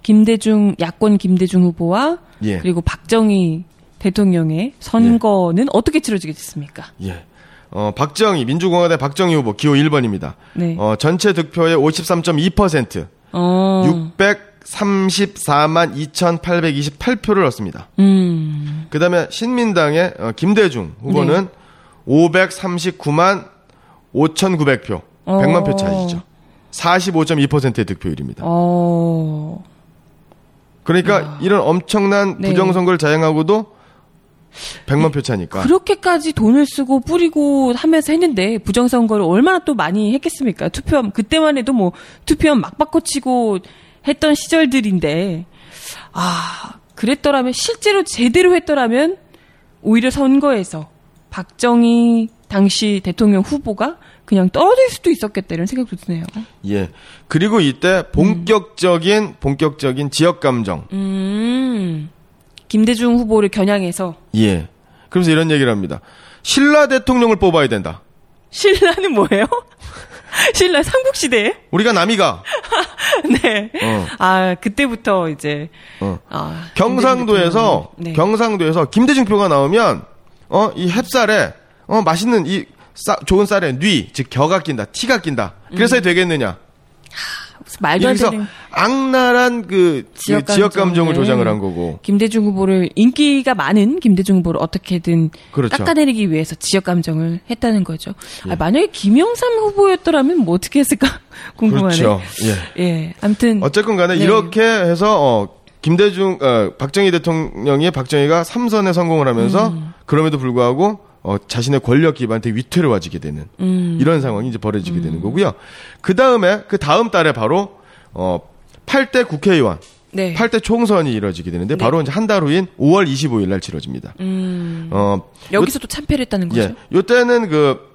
김대중, 야권 김대중 후보와 예. 그리고 박정희 대통령의 선거는 어떻게 치러지게 됐습니까? 예. 어, 박정희 민주공화당 박정희 후보 기호 1번입니다. 네. 어, 전체 득표의 53.2% 어. 634만 2,828표를 얻습니다. 음. 그다음에 신민당의 어, 김대중 후보는 539만 5,900표, 어. 100만 표 차이죠. 45.2%의 득표율입니다. 어. 그러니까 이런 엄청난 네. 부정선거를 자행하고도 100만 표 차니까. 그렇게까지 돈을 쓰고 뿌리고 하면서 했는데 부정선거를 얼마나 또 많이 했겠습니까? 투표함 그때만 해도 뭐 투표함 막 바꿔 치고 했던 시절들인데 아 그랬더라면 실제로 제대로 했더라면 오히려 선거에서 박정희 당시 대통령 후보가 그냥 떨어질 수도 있었겠다 이런 생각도 드네요. 예. 그리고 이때 본격적인 본격적인 지역 감정. 음 김대중 후보를 겨냥해서 예. 그러면서 이런 얘기를 합니다. 신라 대통령을 뽑아야 된다. 신라는 뭐예요? [LAUGHS] 신라 삼국시대에? 우리가 남이가 [LAUGHS] 네. 어. 아, 그때부터 이제, 어. 아, 경상도에서 네. 경상도에서 김대중 표가 나오면 어 이 햅쌀에 어 맛있는 이 싸, 좋은 쌀에 뉘, 즉 겨가 낀다, 티가 낀다. 그래서 음. 되겠느냐? 말도 안 되는 악랄한 그, 그 지역 지역, 감정을 조장을 한 거고. 김대중 후보를 인기가 많은 김대중 후보를 어떻게든 그렇죠. 깎아내리기 위해서 지역 감정을 했다는 거죠. 예. 아, 만약에 김영삼 후보였더라면 뭐 어떻게 했을까 [LAUGHS] 궁금하네. 그렇죠. 예. 예, 아무튼 어쨌건 간에 네. 이렇게 해서 어 김대중 어 박정희 대통령이 박정희가 삼선에 성공을 하면서 음. 그럼에도 불구하고 어 자신의 권력 기반한테 위태를 와지게 되는 음. 이런 상황이 이제 벌어지게 되는 거고요. 그 다음에 그 다음 달에 바로 어 8대 국회의원 네. 8대 총선이 이루어지게 되는데 바로 이제 한 달 후인 5월 25일 날 치러집니다. 음. 어 여기서 또 참패를 했다는 거죠. 예. 요때는 그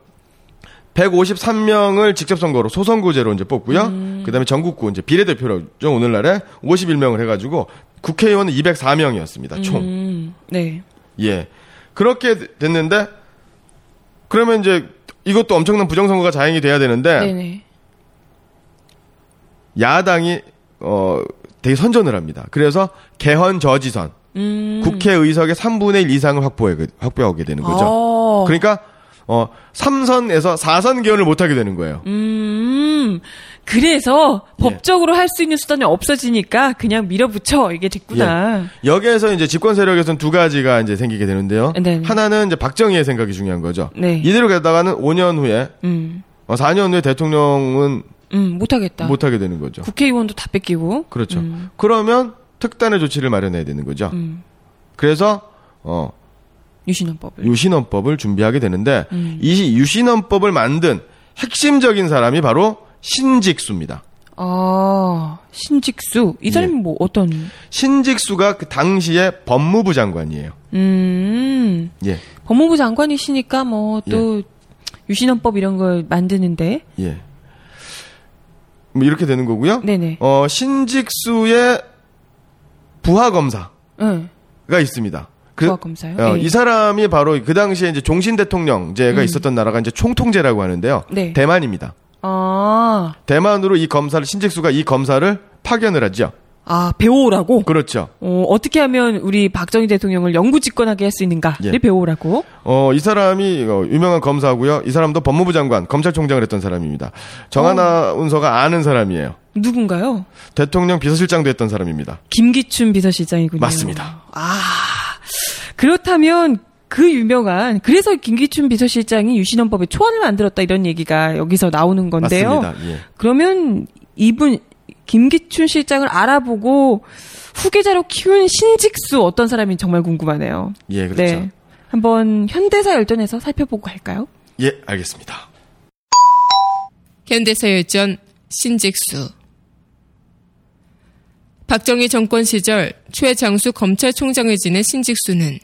153명을 직접 선거로 소선구제로 이제 뽑고요. 음. 그다음에 전국구 이제 비례대표로죠. 오늘날에 51명을 해 가지고 국회의원은 204명이었습니다. 총. 음. 네. 예. 그렇게 됐는데 그러면 이제 이것도 엄청난 부정선거가 자행이 돼야 되는데 네네. 야당이 어 되게 선전을 합니다. 그래서 개헌 저지선 음. 국회의석의 3분의 1 이상을 확보해 확보하게 되는 거죠. 어. 그러니까 어 3선에서 4선 개헌을 못 하게 되는 거예요. 음. 그래서 예. 법적으로 할 수 있는 수단이 없어지니까 그냥 밀어붙여 이게 됐구나. 여기에서 이제 집권 세력에서는 두 가지가 이제 생기게 되는데요. 네. 하나는 이제 박정희의 생각이 중요한 거죠. 네. 이대로 가다가는 5년 후에 음. 어, 4년 후에 대통령은 음, 못하겠다. 못 하게 되는 거죠. 국회의원도 다 뺏기고. 그렇죠. 음. 그러면 특단의 조치를 마련해야 되는 거죠. 음. 그래서 어 유신헌법을. 유신헌법을 준비하게 되는데 음. 이 유신헌법을 만든 핵심적인 사람이 바로 신직수입니다. 아, 신직수. 이 사람이 예. 뭐 어떤, 신직수가 그 당시에 법무부 장관이에요. 음, 예. 법무부 장관이시니까 뭐또 유신헌법 이런 걸 만드는데. 예. 뭐 이렇게 되는 거고요. 네네. 어, 신직수의 부하 검사가 응. 있습니다. 그, 부하검사요? 어, 예. 이 사람이 바로 그 당시에 이제 종신 대통령제가 있었던 나라가 이제 총통제라고 하는데요. 네. 대만입니다. 아, 대만으로 이 검사를 신직수가 이 검사를 파견을 하죠. 아, 배워오라고? 그렇죠. 어, 어떻게 하면 우리 박정희 대통령을 영구 집권하게 할 수 있는가를 예. 배워오라고? 어, 이 사람이 어, 유명한 검사고요. 이 사람도 법무부 장관, 검찰총장을 했던 사람입니다. 정하나운서가 아는 사람이에요. 누군가요? 대통령 비서실장도 했던 사람입니다. 김기춘 비서실장이군요. 맞습니다. 아, 그렇다면 그 유명한 그래서 김기춘 비서실장이 유신헌법에 초안을 만들었다 이런 얘기가 여기서 나오는 건데요. 맞습니다. 예. 그러면 이분 김기춘 실장을 알아보고 후계자로 키운 신직수 어떤 사람인지 정말 궁금하네요. 예, 그렇죠. 네. 한번 현대사 열전에서 살펴보고 갈까요? 예, 알겠습니다. 현대사 열전 신직수 박정희 정권 시절 최장수 검찰총장을 지낸 신직수는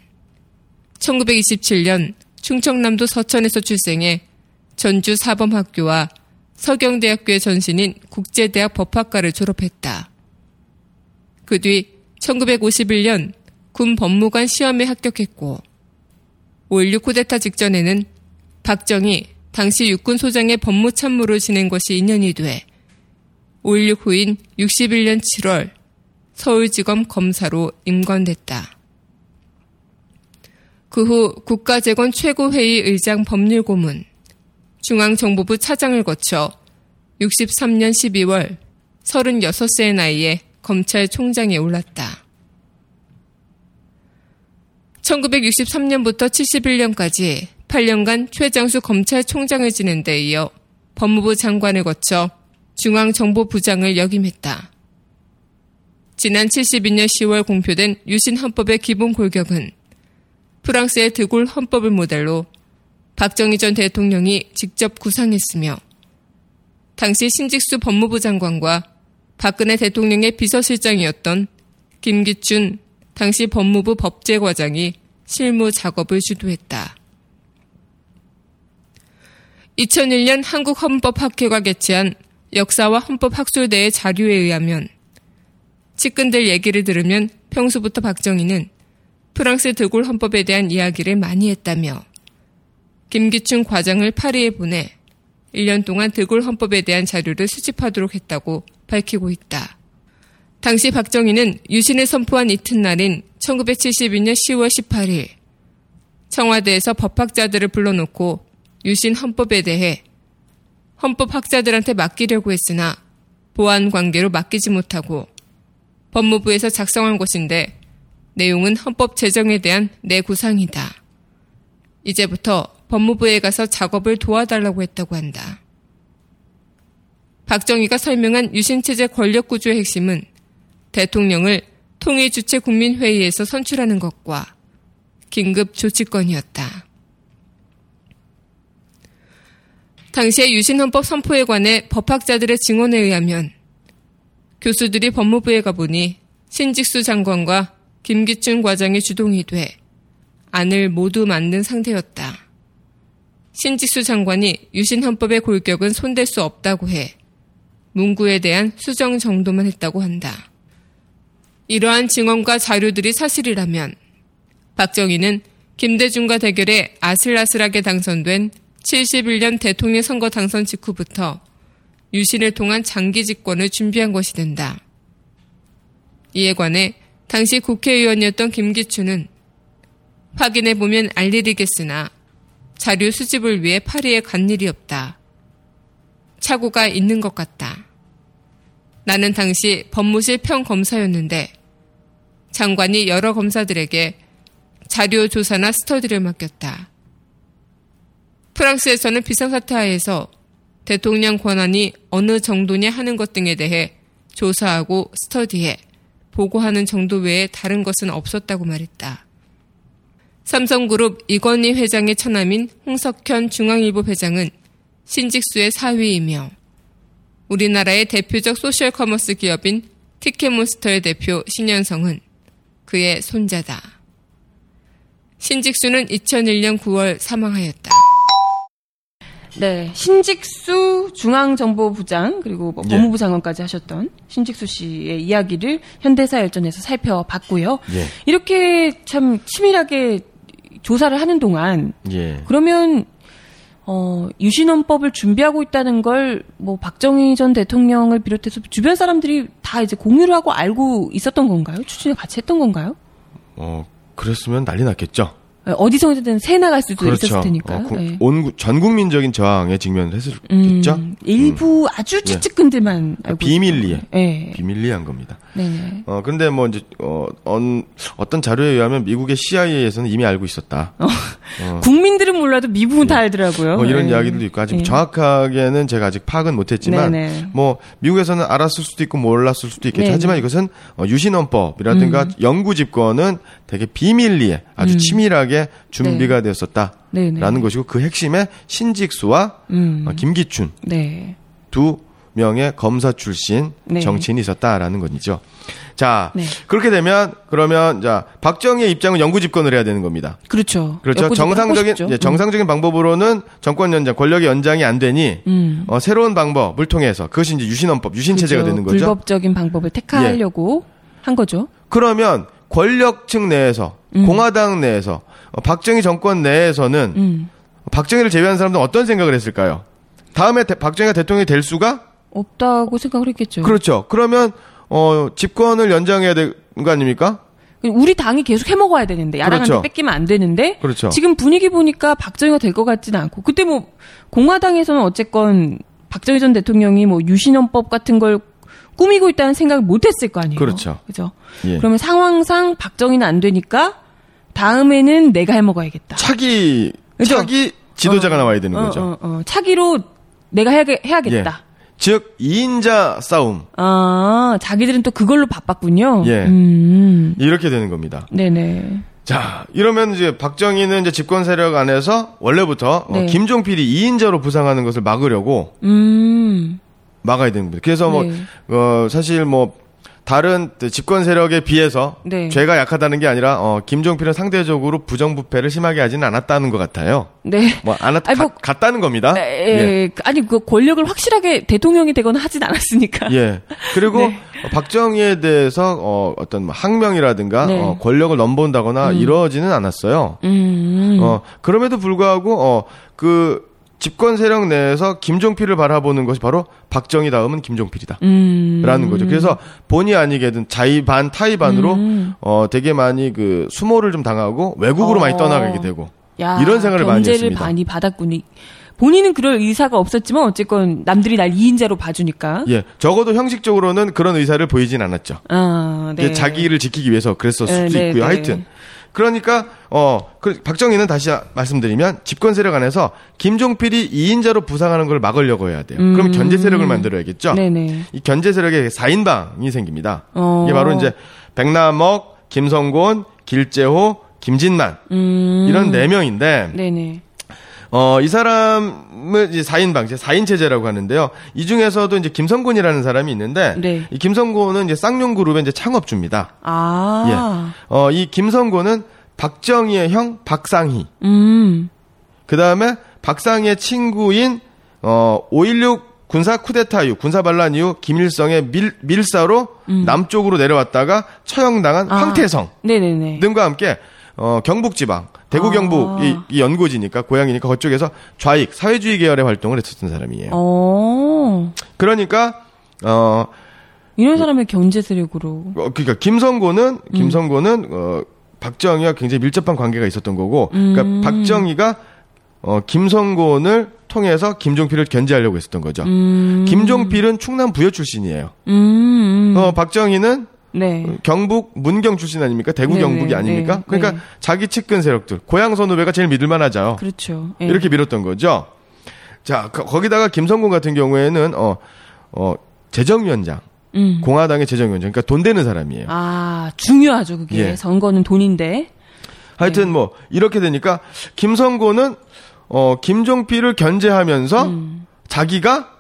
1927년 충청남도 서천에서 출생해 전주 사범학교와 서경대학교의 전신인 국제대학 법학과를 졸업했다. 그 뒤 1951년 군 법무관 시험에 합격했고 5.16 쿠데타 직전에는 박정희 당시 육군 소장의 법무참모를 지낸 것이 인연이 돼 5.16 후인 61년 7월 서울지검 검사로 임관됐다. 그 후 국가재건 최고회의 의장 법률고문, 중앙정보부 차장을 거쳐 63년 12월 36세의 나이에 검찰총장에 올랐다. 1963년부터 71년까지 8년간 최장수 검찰총장을 지낸 데 이어 법무부 장관을 거쳐 중앙정보부장을 역임했다. 지난 72년 10월 공표된 유신 헌법의 기본 골격은 프랑스의 드골 헌법을 모델로 박정희 전 대통령이 직접 구상했으며 당시 신직수 법무부 장관과 박근혜 대통령의 비서실장이었던 김기춘 당시 법무부 법제과장이 실무 작업을 주도했다. 2001년 한국헌법학회가 개최한 역사와 헌법학술대의 자료에 의하면 측근들 얘기를 들으면 평소부터 박정희는 프랑스 드골 헌법에 대한 이야기를 많이 했다며 김기춘 과장을 파리에 보내 1년 동안 드골 헌법에 대한 자료를 수집하도록 했다고 밝히고 있다. 당시 박정희는 유신을 선포한 이튿날인 1972년 10월 18일 청와대에서 법학자들을 불러놓고 유신 헌법에 대해 헌법학자들한테 맡기려고 했으나 보안 관계로 맡기지 못하고 법무부에서 작성한 것인데 내용은 헌법 제정에 대한 내 구상이다. 이제부터 법무부에 가서 작업을 도와달라고 했다고 한다. 박정희가 설명한 유신체제 권력구조의 핵심은 대통령을 통일주체 국민회의에서 선출하는 것과 긴급 조치권이었다. 당시의 유신헌법 선포에 관해 법학자들의 증언에 의하면 교수들이 법무부에 가보니 신직수 장관과 김기춘 과장이 주동이 돼 안을 모두 만든 상태였다. 신직수 장관이 유신 헌법의 골격은 손댈 수 없다고 해 문구에 대한 수정 정도만 했다고 한다. 이러한 증언과 자료들이 사실이라면 박정희는 김대중과 대결에 아슬아슬하게 당선된 71년 대통령 선거 당선 직후부터 유신을 통한 장기 집권을 준비한 것이 된다. 이에 관해 당시 국회의원이었던 김기춘은 확인해 보면 알 일이겠으나 자료 수집을 위해 파리에 간 일이 없다. 착오가 있는 것 같다. 나는 당시 법무실 평검사였는데 장관이 여러 검사들에게 자료 조사나 스터디를 맡겼다. 프랑스에서는 비상사태 하에서 대통령 권한이 어느 정도냐 하는 것 등에 대해 조사하고 스터디해 보고하는 정도 외에 다른 것은 없었다고 말했다. 삼성그룹 이건희 회장의 처남인 홍석현 중앙일보 회장은 신직수의 사위이며 우리나라의 대표적 소셜 커머스 기업인 티켓몬스터의 대표 신현성은 그의 손자다. 신직수는 2001년 9월 사망하였다. 네, 신직수 중앙정보부장 그리고 뭐 예. 법무부 장관까지 하셨던 신직수 씨의 이야기를 현대사 열전에서 살펴봤고요. 예. 이렇게 참 치밀하게 조사를 하는 동안 예. 그러면 어, 유신헌법을 준비하고 있다는 걸 뭐 박정희 전 대통령을 비롯해서 주변 사람들이 다 이제 공유를 하고 알고 있었던 건가요? 추진을 같이 했던 건가요? 어, 그랬으면 난리 났겠죠. 예, 어디서든 새 나갈 수도 있었을 테니까요. 어, 구- 예. 온 구- 전국민적인 저항에 직면을 했었겠죠. 음, 일부 아주 최측근들만 알고 비밀리에. 있었던 거예요. 예. 비밀리한 겁니다. 네네. 어, 근데 뭐 이제, 어, 언, 어떤 자료에 의하면 미국의 CIA에서는 이미 알고 있었다. 국민들은 몰라도 미국은 다 알더라고요. 뭐 이런 예. 이야기들도 있고 아직 예. 정확하게는 제가 아직 파악은 못했지만 네네. 뭐 미국에서는 알았을 수도 있고 몰랐을 수도 있겠죠. 네네. 하지만 이것은 어, 유신헌법이라든가 음. 영구 집권은 되게 비밀리에 아주 치밀하게 준비가 되었었다 라는 네네. 것이고 그 핵심에 신직수와 음. 어, 김기춘 네. 두 명의 검사 출신 네. 정치인이 있었다라는 것이죠. 자 네. 그렇게 되면 그러면 자 박정희의 입장은 영구 집권을 해야 되는 겁니다. 그렇죠. 그렇죠. 정상적인. 예, 정상적인 방법으로는 정권 연장, 권력의 연장이 안 되니 음. 어, 새로운 방법을 통해서 그것이 이제 유신헌법, 유신 체제가 그렇죠. 되는 거죠. 예. 불법적인 방법을 택하려고 한 거죠. 그러면 권력층 내에서 공화당 내에서 어, 박정희 정권 내에서는 음. 박정희를 제외한 사람들은 어떤 생각을 했을까요? 다음에 대- 박정희가 대통령이 될 수가 없다고 생각을 했겠죠. 그렇죠. 그러면 어, 집권을 연장해야 되는 거 아닙니까? 우리 당이 계속 해먹어야 되는데 야당한테 그렇죠. 뺏기면 안 되는데 그렇죠. 지금 분위기 보니까 박정희가 될 것 같지는 않고 그때 뭐 공화당에서는 어쨌건 박정희 전 대통령이 뭐 유신헌법 같은 걸 꾸미고 있다는 생각을 못했을 거 아니에요. 그렇죠. 그죠. 예. 그러면 상황상 박정희는 안 되니까 다음에는 내가 해먹어야겠다. 차기 그죠? 차기 지도자가 어, 나와야 되는 어, 거죠. 어, 어. 차기로 내가 해야, 해야겠다. 즉 2인자 싸움 아, 자기들은 또 그걸로 바빴군요. 예. 음. 이렇게 되는 겁니다. 네네. 자, 이러면 이제 박정희는 이제 집권 세력 안에서 원래부터 어, 네. 김종필이 2인자로 부상하는 것을 막으려고 음. 막아야 되는 겁니다. 그래서 네. 뭐, 어, 사실 뭐, 다른 집권 세력에 비해서 네. 죄가 약하다는 게 아니라 어, 김종필은 상대적으로 부정부패를 심하게 하지는 않았다는 것 같아요. 네. 뭐, 안 했, 뭐- 같- 같다는 겁니다. 에, 그, 아니 그 권력을 확실하게 대통령이 되거나 하진 않았으니까. 예. 그리고 [LAUGHS] 네. 어, 박정희에 대해서 어, 어떤 뭐 항명이라든가 네. 어, 권력을 넘본다거나 이러지는 않았어요. 음. 어, 그럼에도 불구하고, 어, 그, 집권 세력 내에서 김종필을 바라보는 것이 바로 박정희 다음은 김종필이다. 음. 라는 거죠. 그래서 본의 아니게든 자의 반, 타의 반으로, 음. 어, 되게 많이 그 수모를 좀 당하고 외국으로 어. 많이 떠나가게 되고. 야, 이런 생각을 많이 했습니다. 많이 받았군요. 본인은 그럴 의사가 없었지만 어쨌건 남들이 날 2인자로 봐주니까. 예, 적어도 형식적으로는 그런 의사를 보이진 않았죠. 아, 네. 자기를 지키기 위해서 그랬을 네, 수도 네, 있고요. 네. 하여튼 그러니까 어 그, 박정희는 다시 말씀드리면 집권 세력 안에서 김종필이 2인자로 부상하는 걸 막으려고 해야 돼요. 그럼 견제 세력을 만들어야겠죠. 음. 네네. 이 견제 세력에 4인방이 생깁니다. 어. 이게 바로 이제 백남옥, 김성곤, 길재호, 김진만 음. 이런 네 명인데 네네. 어, 이 사람을 이제 4인방, 이제 4인 체제라고 하는데요. 이 중에서도 이제 김성곤이라는 사람이 있는데 네. 이 김성곤은 이제 쌍용 그룹의 이제 창업주입니다. 아. 예. 어, 이 김성곤은 박정희의 형 박상희. 음. 그다음에 박상희의 친구인 어, 5.16 군사 쿠데타 이후 군사 반란 이후 김일성의 밀, 밀사로 남쪽으로 내려왔다가 처형당한 음. 아. 황태성 네네네. 등과 함께 어, 경북 지방 대구 아. 경북 이 이 연고지니까 고향이니까 그쪽에서 좌익 사회주의 계열의 활동을 했었던 사람이에요. 어. 그러니까 어, 이런 사람의 견제 세력으로. 어, 그러니까 김성곤은 김성곤은 어, 박정희와 굉장히 밀접한 관계가 있었던 거고, 그러니까 박정희가 어, 김성곤을 통해서 김종필을 견제하려고 했었던 거죠. 음. 김종필은 충남 부여 출신이에요. 음. 음. 어, 박정희는 네. 경북 문경 출신 아닙니까? 대구 네, 경북이 네, 아닙니까? 네, 그러니까 네. 자기 측근 세력들, 고향 선후배가 제일 믿을만 하죠. 그렇죠. 예. 이렇게 밀었던 거죠. 자, 거- 거기다가 김성곤 같은 경우에는 어, 어, 재정위원장, 음. 공화당의 재정위원장, 그러니까 돈 되는 사람이에요. 아, 중요하죠, 그게. 예. 선거는 돈인데. 하여튼 네. 뭐 이렇게 되니까 김성곤은 어 김종필을 견제하면서 자기가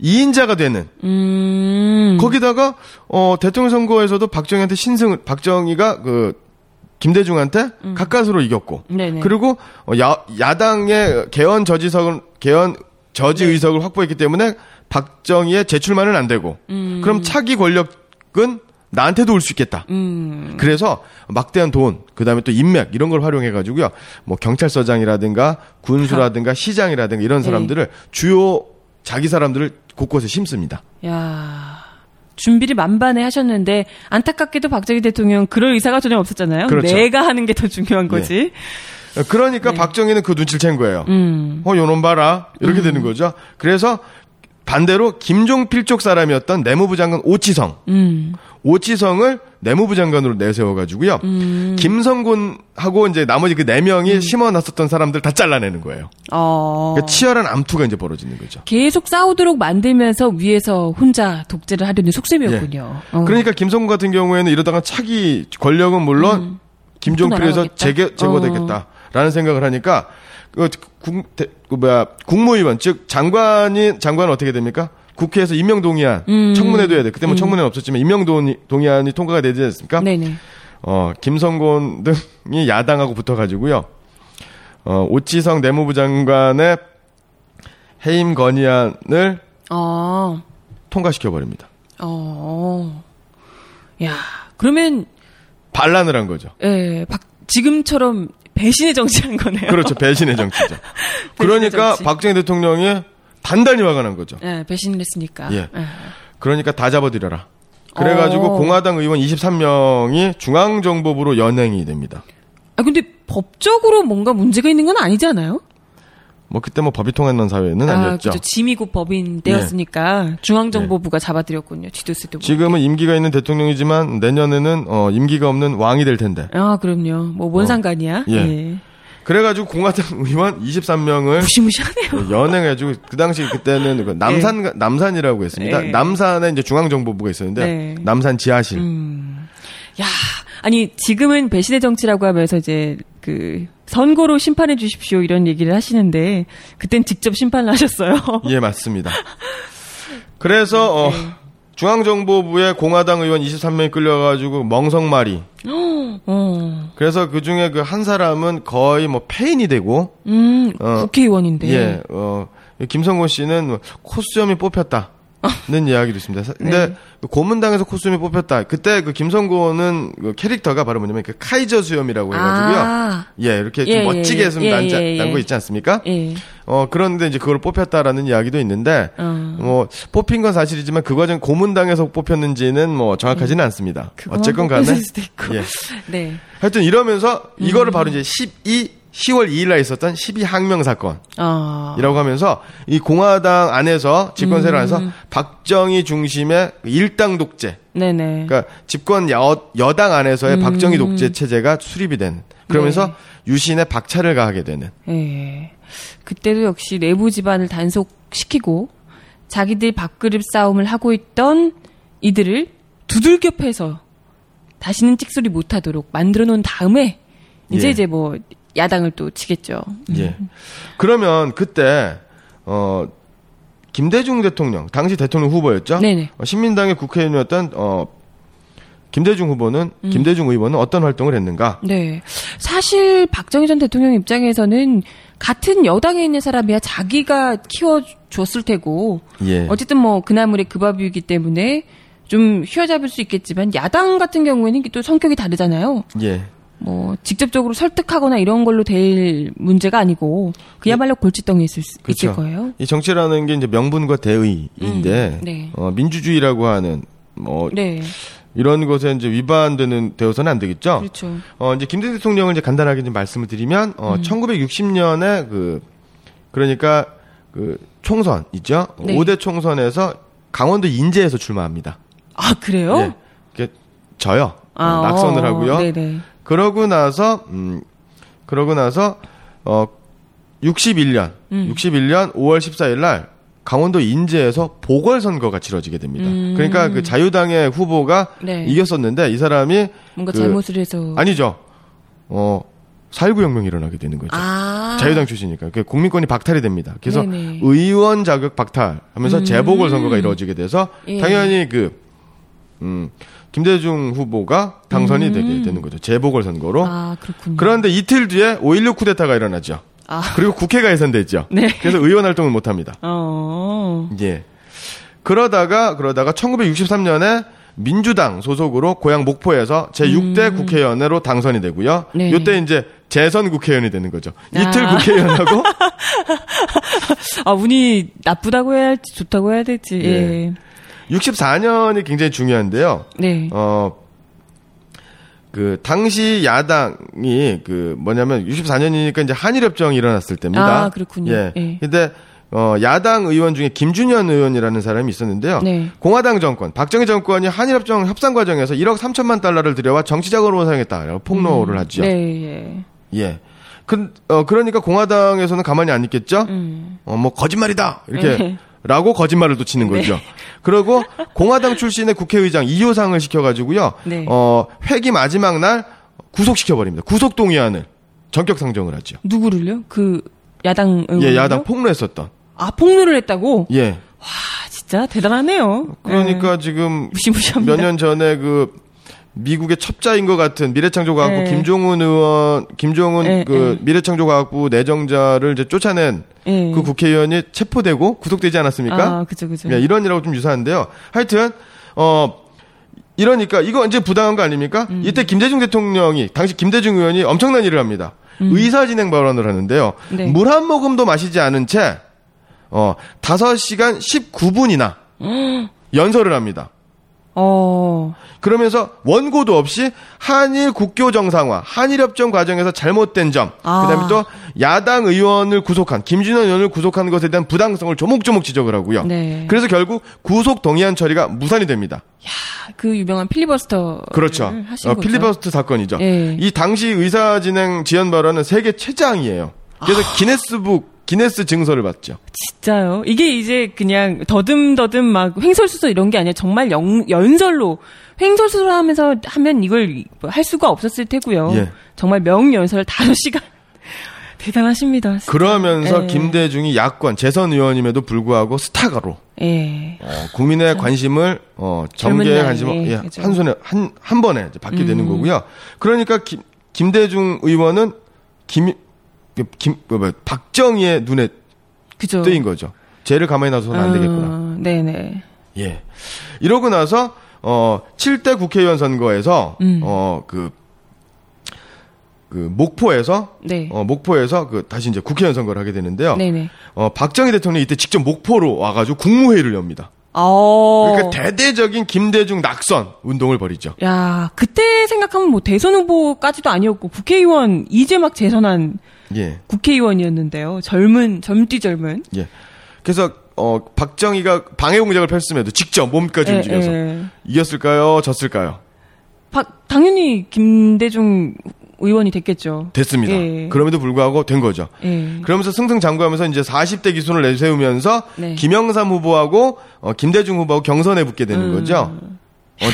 2인자가 되는 음. 거기다가 어 대통령 선거에서도 박정희한테 신승을 박정희가 그 김대중한테 가까스로 이겼고 음. 네네. 그리고 어, 야 야당의 개헌 저지석을 개헌 저지 네. 의석을 확보했기 때문에 박정희의 재출마는 안 되고 그럼 차기 권력은 나한테도 올 수 있겠다. 음. 그래서 막대한 돈, 그 다음에 또 인맥, 이런 걸 활용해 가지고요. 뭐 경찰서장이라든가 군수라든가 시장이라든가 이런 사람들을 주요 자기 사람들을 곳곳에 심습니다. 야. 준비를 만반에 하셨는데 안타깝게도 박정희 대통령 그럴 의사가 전혀 없었잖아요. 그렇죠. 내가 하는 게 더 중요한 거지. 그러니까 박정희는 그 눈치를 챈 거예요. 네. 음. 어, 요놈 봐라. 이렇게 되는 거죠. 그래서 반대로 김종필 쪽 사람이었던 내무부 장관 오치성. 음. 오치성을 내무부 장관으로 내세워가지고요. 음. 김성곤하고 이제 나머지 그 네 명이 심어놨었던 사람들 다 잘라내는 거예요. 어. 그러니까 치열한 암투가 이제 벌어지는 거죠. 계속 싸우도록 만들면서 위에서 혼자 독재를 하려는 속셈이었군요. 어. 그러니까 김성곤 같은 경우에는 이러다가 차기 권력은 물론 김종필에서 음. 날아가겠다. 제게 제거되겠다 라는 생각을 하니까 그 국, 대- 그 뭐야 국무위원 즉 장관이 장관은 어떻게 됩니까? 국회에서 임명 동의안 음. 청문회도 해야 돼. 그때 뭐 청문회는 없었지만 임명 동의, 동의안이 통과가 되지 않습니까? 네네. 어 김성곤 [LAUGHS] 등이 야당하고 붙어가지고요. 어 오치성 내무부 장관의 해임 건의안을 어. 통과시켜 버립니다. 어. 야. 그러면 반란을 한 거죠. 예, 박 지금처럼 배신의 정치한 거네요. 그렇죠. 배신의 정치죠. [LAUGHS] 그러니까 정치. 박정희 대통령이 단단히 화가 난 거죠. 예, 배신을 했으니까. 예. 그러니까 다 잡아들여라. 그래가지고 어. 공화당 의원 23명이 중앙정보부로 연행이 됩니다. 아 근데 법적으로 뭔가 문제가 있는 건 아니지 않아요? 뭐 그때 뭐 법이 통했는 사회는 아, 아니었죠. 그죠. 지미국 법인 때였으니까 중앙정보부가 잡아들였군요. 지도세도. 지금은 임기가 있는 대통령이지만 내년에는 어, 임기가 없는 왕이 될 텐데. 아, 그럼요. 뭐뭔 어. 상관이야? 예. 예. 그래가지고 공화당 [LAUGHS] 의원 23명을 무시무시하네요. 연행해가지고 그 당시 그때는 그 남산 남산이라고 했습니다. 네. 남산에 이제 중앙정보부가 있었는데 네. 남산 지하실. 야, 아니 지금은 배신의 정치라고 하면서 이제 그 선거로 심판해 주십시오 이런 얘기를 하시는데 그땐 직접 심판을 하셨어요. [LAUGHS] 예, 맞습니다. [LAUGHS] 그래서 어, 중앙정보부에 공화당 의원 23명이 끌려가지고 멍석말이. [GASPS] 어, 그래서 그 중에 그 한 사람은 거의 뭐 폐인이 되고, 음, 어, 국회의원인데. 예, 어, 김성곤 씨는 뭐 코수염이 뽑혔다. 는 이야기도 있습니다. 사- 근데 네. 그 고문당에서 코수염이 뽑혔다. 그때 그 김성곤은 그 캐릭터가 바로 뭐냐면 그 카이저 수염이라고 해가지고요. 아, 예, 이렇게 좀 예, 멋지게 예, 했으면 예, 난자, 예, 예. 난거 있지 않습니까? 예. 어, 그런데 이제 그걸 뽑혔다라는 이야기도 있는데, 어. 뭐, 뽑힌 건 사실이지만 그 과정 고문당에서 뽑혔는지는 뭐 정확하지는 않습니다. 그거만 어쨌건 간에. 예. 네. 하여튼 이러면서 음. 이거를 바로 이제 12, 10월 2일 날 있었던 12항명 사건이라고 아. 하면서 이 공화당 안에서 집권 세력 안에서 박정희 중심의 일당 독재 네네. 그러니까 집권 여, 여당 안에서의 음. 박정희 독재 체제가 수립이 되는 그러면서 네. 유신의 박차를 가하게 되는 예. 그때도 역시 내부 집안을 단속시키고 자기들 밥그릇 싸움을 하고 있던 이들을 두들겨 패서 다시는 찍소리 못하도록 만들어 놓은 다음에 이제 예. 이제 뭐 야당을 또 치겠죠. 예. 그러면 그때 어 김대중 대통령 당시 대통령 후보였죠. 네네. 어, 신민당의 국회의원이었던 어 김대중 후보는 음. 김대중 의원은 어떤 활동을 했는가? 네. 사실 박정희 전 대통령 입장에서는 같은 여당에 있는 사람이야 자기가 키워줬을 테고 예. 어쨌든 뭐 그나물의 그 밥이기 때문에 좀 휘어잡을 수 있겠지만 야당 같은 경우에는 또 성격이 다르잖아요. 예. 뭐 직접적으로 설득하거나 이런 걸로 될 문제가 아니고 그야말로 골칫덩이 있을, 수- 있을 그렇죠. 거예요. 이 정치라는 게 이제 명분과 대의인데 음, 네. 어, 민주주의라고 하는 뭐 네, 이런 것에 이제 위반되는 되어서는 안 되겠죠. 그렇죠. 어, 이제 김대중 대통령을 이제 간단하게 좀 말씀을 드리면, 어, 음. 1960년에 그, 그러니까 그 총선 있죠? 네. 5대 총선에서 강원도 인제에서 출마합니다. 아 그래요? 예. 이게 져요. 아, 어, 낙선을 어, 하고요. 네네. 그러고 나서, 음, 그러고 나서, 어, 61년, 음. 61년 5월 14일 날 강원도 인제에서 보궐선거가 치러지게 됩니다. 음. 그러니까 그 자유당의 후보가 네. 이겼었는데 이 사람이 뭔가 그- 잘못을 해서 아니죠. 어, 살구 혁명이 일어나게 되는 거죠. 아. 자유당 출신이니까. 그 국민권이 박탈이 됩니다. 그래서 네네. 의원 자격 박탈하면서 음. 재보궐 선거가 이루어지게 돼서 예. 당연히 그 음, 김대중 후보가 당선이 되게 되는 거죠. 재보궐 선거로. 음. 아 그렇군요. 그런데 이틀 뒤에 5.16 쿠데타가 일어나죠. 아. 그리고 국회가 해산됐죠. 네. 그래서 의원 활동을 못 합니다. 어. 예. 그러다가 그러다가 1963년에 민주당 소속으로 고향 목포에서 제6대 국회의원으로 당선이 되고요. 음. 네. 이때 이제 재선 국회의원이 되는 거죠. 이틀 아. 국회의원하고 [LAUGHS] 아 운이 나쁘다고 해야 할지 좋다고 해야 될지. 예. 예. 64년이 굉장히 중요한데요. 네. 어, 그, 당시 야당이 그, 뭐냐면 64년이니까 이제 한일협정이 일어났을 때입니다. 아, 그렇군요. 예. 예. 근데, 어, 야당 의원 중에 김준현 의원이라는 사람이 있었는데요. 네. 공화당 정권, 박정희 정권이 한일협정 협상 과정에서 1억 3천만 달러를 들여와 정치적으로 사용했다라고 폭로를 하죠. 네. 예. 예. 그, 어, 그러니까 공화당에서는 가만히 안 있겠죠? 음. 어, 뭐, 거짓말이다! 이렇게. 네. 라고 거짓말을 또 치는 거죠. 그리고 공화당 출신의 국회의장 이효상을 시켜가지고요. 네. 어, 회기 마지막 날 구속시켜버립니다. 구속동의안을 전격 상정을 하죠. 누구를요? 그 야당 의원. 예, 야당 폭로했었던. 아 폭로를 했다고? 예. 아 진짜 대단하네요. 그러니까 예. 지금. 몇 년 전에 그 미국의 첩자인 것 같은 미래창조과학부 예. 김종훈 의원, 김종훈 예, 그 예. 미래창조과학부 내정자를 이제 쫓아낸 예. 그 국회의원이 체포되고 구속되지 않았습니까? 아 그죠 그죠. 예, 이런 일하고 좀 유사한데요. 하여튼 어 이러니까 이거 이제 부당한 거 아닙니까? 음. 이때 김대중 대통령이 당시 김대중 의원이 엄청난 일을 합니다. 의사 진행 발언을 하는데요. 음. 네. 물한 모금도 마시지 않은 채 어, 5시간 19분이나 연설을 합니다. 어. 그러면서 원고도 없이 한일 국교 정상화, 한일 협정 과정에서 잘못된 점, 아. 그다음에 또 야당 의원을 구속한 김준현 의원을 구속한 것에 대한 부당성을 조목조목 지적을 하고요. 네. 그래서 결국 구속 동의안 처리가 무산이 됩니다. 그 유명한 필리버스터. 그렇죠. 어. 필리버스터 사건이죠. 예. 이 당시 의사 진행 지연 발언은 세계 최장이에요. 그래서 아. 기네스북 기네스 증서를 받죠. 진짜요? 이게 이제 그냥 더듬더듬 막 횡설수설 이런 게 아니라 정말 영, 연설로 횡설수설 하면서 하면 이걸 할 수가 없었을 테고요. 예. 정말 명연설 5시간. [LAUGHS] 대단하십니다. 진짜. 그러면서 예. 김대중이 야권 재선 의원임에도 불구하고 스타가로 예. 어, 국민의 관심을 어, 정계의 관심을 예, 그죠. 한 손에 한 한 번에 받게 되는 음. 거고요. 그러니까 김, 김대중 의원은 김, 그 김 뭐, 뭐, 박정희의 눈에 그죠. 뜨인 거죠. 죄를 가만히 놔서는 안 되겠구나. 어, 네네. 예. 이러고 나서 어 7대 국회의원 선거에서 음. 어 그 그 목포에서 네. 어 목포에서 그 다시 이제 국회의원 선거를 하게 되는데요. 네네. 어 박정희 대통령이 이때 직접 목포로 와가지고 국무회의를 엽니다. 어. 그러니까 대대적인 김대중 낙선 운동을 벌이죠. 야, 그때 생각하면 뭐 대선 후보까지도 아니었고 국회의원 이제 막 재선한 예. 국회의원이었는데요. 젊은 젊디 젊은. 예. 그래서 어 박정희가 방해 공작을 펼쳤음에도 직접 몸까지 예, 움직여서 예. 이겼을까요? 졌을까요? 박- 당연히 김대중 의원이 됐겠죠. 됐습니다. 예. 그럼에도 불구하고 된 거죠. 예. 그러면서 승승장구하면서 이제 40대 기순을 내세우면서 네. 김영삼 후보하고 어, 김대중 후보하고 경선에 붙게 되는 음. 거죠. 어,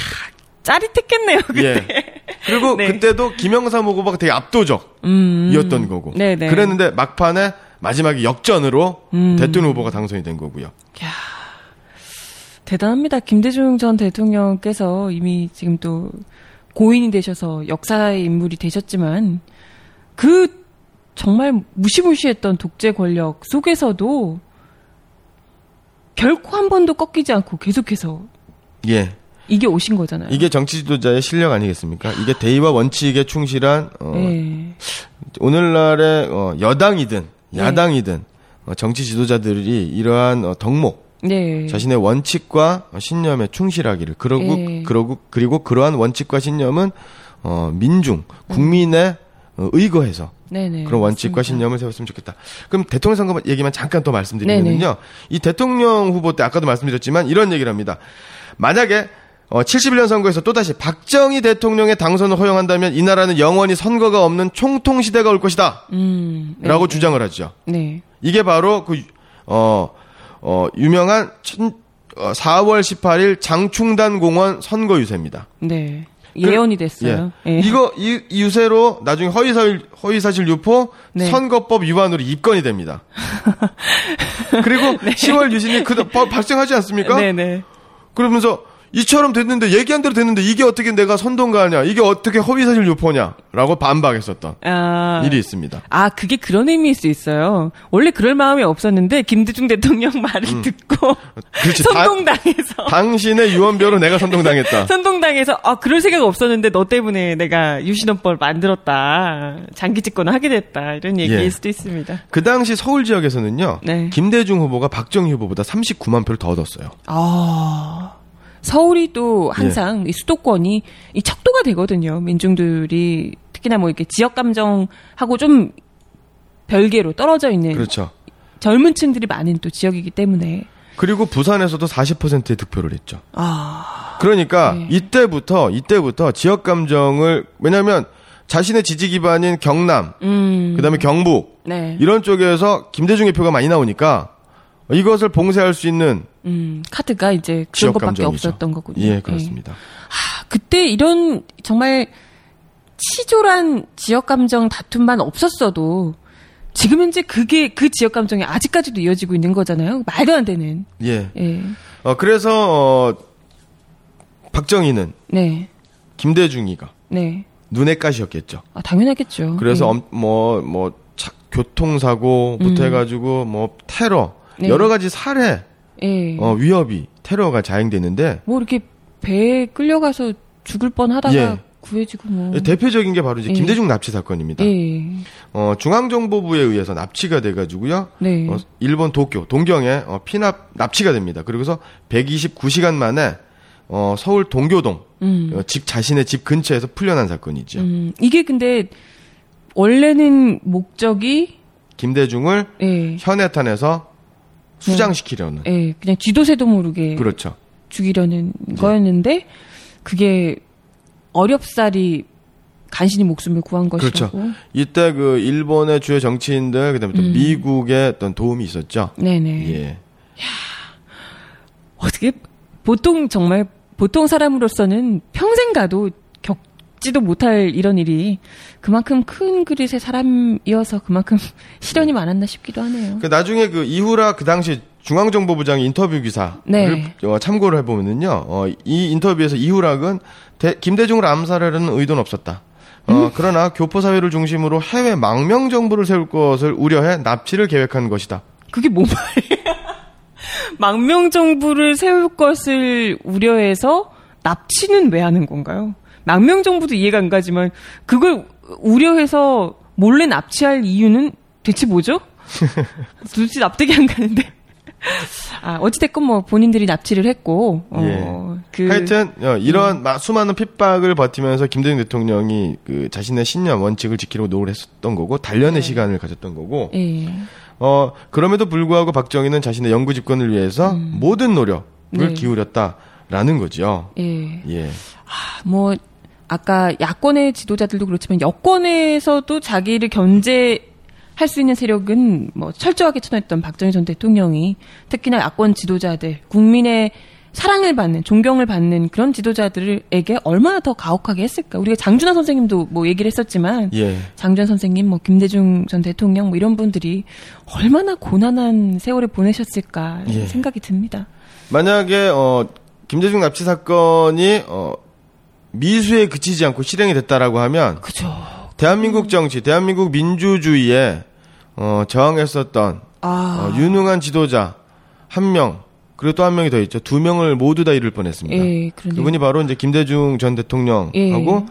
짜릿했겠네요. 그때. 예. 그리고 네. 그때도 김영삼 후보가 되게 압도적이었던 음. 거고. 네네. 그랬는데 막판에 마지막에 역전으로 음. 대통령 후보가 당선이 된 거고요. 대단합니다. 김대중 전 대통령께서 이미 지금 또 고인이 되셔서 역사의 인물이 되셨지만 그 정말 무시무시했던 독재 권력 속에서도 결코 한 번도 꺾이지 않고 계속해서 예. 이게 오신 거잖아요. 이게 정치 지도자의 실력 아니겠습니까? 이게 대의와 원칙에 충실한 어, 예. 오늘날의 어, 여당이든 네. 야당이든 어, 정치 지도자들이 이러한 어, 덕목 네. 자신의 원칙과 어, 신념에 충실하기를 그러고 예. 그러고 그리고 그러한 원칙과 신념은 어, 민중 국민의 어, 의거해서 네네. 그런 원칙과 맞습니다. 신념을 세웠으면 좋겠다. 그럼 대통령 선거 얘기만 잠깐 또 말씀드리면요. 이 대통령 후보 때 아까도 말씀드렸지만 이런 얘기를 합니다. 만약에 어, 71년 선거에서 또다시 박정희 대통령의 당선을 허용한다면 이 나라는 영원히 선거가 없는 총통 시대가 올 것이다. 음. 네, 라고 네. 주장을 하죠. 네. 이게 바로 그, 어, 어, 유명한 천, 어, 4월 18일 장충단 공원 선거 유세입니다. 네. 예언이 됐어요. 예. 이거, 이, 이 유세로 나중에 허위사실, 허위사실 유포 네. 선거법 위반으로 입건이 됩니다. [LAUGHS] 그리고 10월 유신이 그, 바- 발생하지 않습니까? 네네. 그러면서 이처럼 됐는데 얘기한 대로 됐는데 이게 어떻게 내가 선동가냐 이게 어떻게 허위사실 유포냐라고 반박했었던 아. 일이 있습니다. 아, 그게 그런 의미일 수 있어요. 원래 그럴 마음이 없었는데 김대중 대통령 말을 듣고 음. 그렇지. 다- 선동당해서 당신의 유언비어로 내가 선동당했다. [LAUGHS] 선동당해서 아 그럴 생각 없었는데 너 때문에 내가 유신헌법을 만들었다 장기 집권을 하게 됐다 이런 얘기일 예. 수도 있습니다. 그 당시 서울 지역에서는요. 네. 김대중 후보가 박정희 후보보다 39만 표를 더 얻었어요. 아 서울이 또 예. 항상 이 수도권이 이 척도가 되거든요. 민중들이 특히나 뭐 이렇게 지역 감정하고 좀 별개로 떨어져 있는 그렇죠. 젊은 층들이 많은 또 지역이기 때문에 그리고 부산에서도 40%의 득표를 했죠. 아 그러니까 네. 이때부터 이때부터 지역 감정을 왜냐하면 자신의 지지 기반인 경남, 음. 그다음에 경북 네. 이런 쪽에서 김대중의 표가 많이 나오니까 이것을 봉쇄할 수 있는 음, 카드가 이제 그런 것밖에 감정이죠. 없었던 거군요. 예, 그렇습니다. 아, 그때 이런 정말 치졸한 지역 감정 다툼만 없었어도 지금 현재 그게 그 지역 감정이 아직까지도 이어지고 있는 거잖아요. 말도 안 되는. 예. 예. 어, 그래서 어, 박정희는 네. 김대중이가 네. 눈의 가시였겠죠. 아, 당연하겠죠. 그래서 예. 엄- 뭐, 뭐, 차- 교통사고부터 음. 해가지고, 뭐, 테러, 네. 여러 가지 살해, 예. 어, 위협이, 테러가 자행됐는데, 뭐 이렇게 배에 끌려가서 죽을 뻔 하다가 예. 구해지고 뭐. 대표적인 게 바로 이제 예. 김대중 납치 사건입니다. 예. 어, 중앙정보부에 의해서 납치가 돼가지고요. 네. 어, 일본 도쿄, 동경에 어, 피납, 납치가 됩니다. 그리고서 129시간 만에, 어, 서울 동교동, 음. 어, 집, 자신의 집 근처에서 풀려난 사건이죠. 음. 이게 근데 원래는 목적이 김대중을 예. 현해탄에서 수장시키려는. 예, 그냥 쥐도새도 모르게 그렇죠. 죽이려는 거였는데 그게 어렵사리 간신히 목숨을 구한 그렇죠. 것이고. 이때 그 일본의 주요 정치인들 그다음에 또 음. 미국의 어떤 도움이 있었죠. 네네. 예. 어떻게 보통 정말 보통 사람으로서는 평생 가도 겪지도 못할 이런 일이 그만큼 큰 그릇의 사람이어서 그만큼 [LAUGHS] 시련이 많았나 싶기도 하네요. 그 나중에 그 이후라 그 당시 중앙정보부장의 인터뷰 기사를 네. 어, 참고를 해보면은요, 어, 이 인터뷰에서 이후락은 대- 김대중을 암살하려는 의도는 없었다. 어, 음? 그러나 교포 사회를 중심으로 해외 망명 정부를 세울 것을 우려해 납치를 계획한 것이다. 그게 뭔 말이에요? [LAUGHS] 망명 정부를 세울 것을 우려해서 납치는 왜 하는 건가요? 망명 정부도 이해가 안 가지만 그걸 우려해서 몰래 납치할 이유는 대체 뭐죠? [LAUGHS] 도대체 납득이 안 가는데. 아, 어찌됐건 뭐 본인들이 납치를 했고, 어, 예. 그. 하여튼 어, 이런 마- 수많은 핍박을 버티면서 김대중 대통령이 그 자신의 신념 원칙을 지키려고 노력을 했었던 거고 단련의 시간을 가졌던 거고 예. 어 그럼에도 불구하고 박정희는 자신의 영구 집권을 위해서 모든 노력을 네. 기울였다라는 거죠. 예. 예. 뭐 아까 야권의 지도자들도 그렇지만 여권에서도 자기를 견제 할 수 있는 세력은 뭐 철저하게 쳐냈던 박정희 전 대통령이 특히나 야권 지도자들 국민의 사랑을 받는 존경을 받는 그런 지도자들에게 얼마나 더 가혹하게 했을까 우리가 장준하 선생님도 뭐 얘기를 했었지만 예. 장준 선생님 뭐 김대중 전 대통령 뭐 이런 분들이 얼마나 고난한 세월을 보내셨을까 예. 생각이 듭니다. 만약에 어 김대중 납치 사건이 어 미수에 그치지 않고 실행이 됐다라고 하면 그죠. 대한민국 정치, 대한민국 민주주의에 어 저항했었던 아. 어, 유능한 지도자 한 명, 그리고 또 한 명이 더 있죠. 두 명을 모두 다 잃을 뻔했습니다. 예. 그분이 바로 이제 김대중 전 대통령하고 예.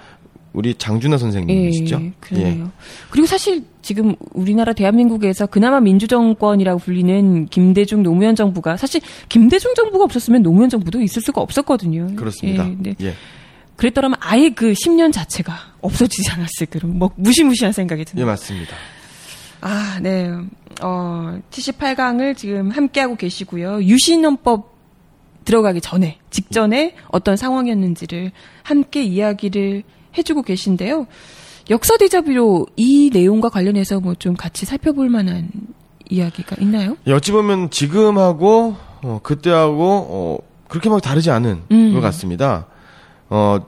우리 장준하 선생님이시죠. 예, 그러네요. 그리고 사실 지금 우리나라 대한민국에서 그나마 민주정권이라고 불리는 김대중 노무현 정부가 사실 김대중 정부가 없었으면 노무현 정부도 있을 수가 없었거든요. 그렇습니다. 예, 네. 예. 그랬더라면 아예 그 10년 자체가 없어지지 않았을 그런 뭐 무시무시한 생각이 예, 듭니다. 맞습니다. 아, 네. 어, 78강을 지금 함께하고 계시고요. 유신헌법 들어가기 전에, 직전에 어떤 상황이었는지를 함께 이야기를 해주고 계신데요. 역사 디자비로 이 내용과 관련해서 뭐 좀 같이 살펴볼 만한 이야기가 있나요? 예, 어찌 보면 지금하고 어, 그때하고 어, 그렇게 막 다르지 않은 음. 것 같습니다. 어,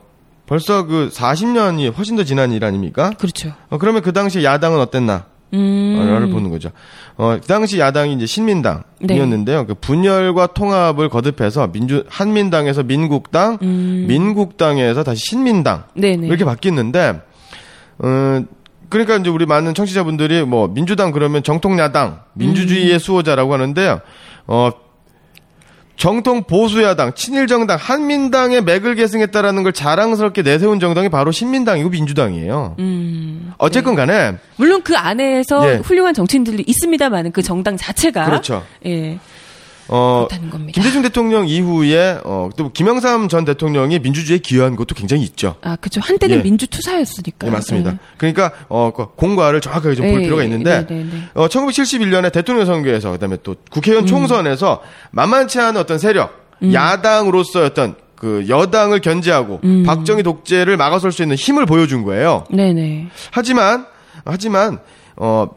벌써 그 40년이 훨씬 더 지난 일 아닙니까? 그렇죠. 어, 그러면 그 당시 야당은 어땠나? 음. 를 보는 거죠. 어, 그 당시 야당이 이제 신민당이었는데요. 그 분열과 통합을 거듭해서 민주 한민당에서 민국당, 음. 민국당에서 다시 신민당 네네. 이렇게 바뀌었는데, 어, 그러니까 이제 우리 많은 청취자분들이 뭐 민주당 그러면 정통 야당, 민주주의의 수호자라고 하는데요. 어, 정통 보수 야당, 친일 정당, 한민당의 맥을 계승했다라는 걸 자랑스럽게 내세운 정당이 바로 신민당이고 민주당이에요. 음. 어쨌건 간에 물론 그 안에서 예. 훌륭한 정치인들이 있습니다만 그 정당 자체가. 그렇죠. 예. 어, 그렇다는 겁니다. 김대중 대통령 이후에 어, 또 김영삼 전 대통령이 민주주의에 기여한 것도 굉장히 있죠. 아, 그렇죠. 한때는 예. 민주투사였으니까. 네, 맞습니다. 예. 그러니까 어, 그 공과를 정확하게 좀볼 예, 필요가 있는데 네, 네, 네. 어, 1971년에 대통령 선거에서 그다음에 또 국회의원 음. 총선에서 만만치 않은 어떤 세력, 야당으로서 어떤 그 여당을 견제하고 음. 박정희 독재를 막아설 수 있는 힘을 보여준 거예요. 네네. 하지만 하지만 어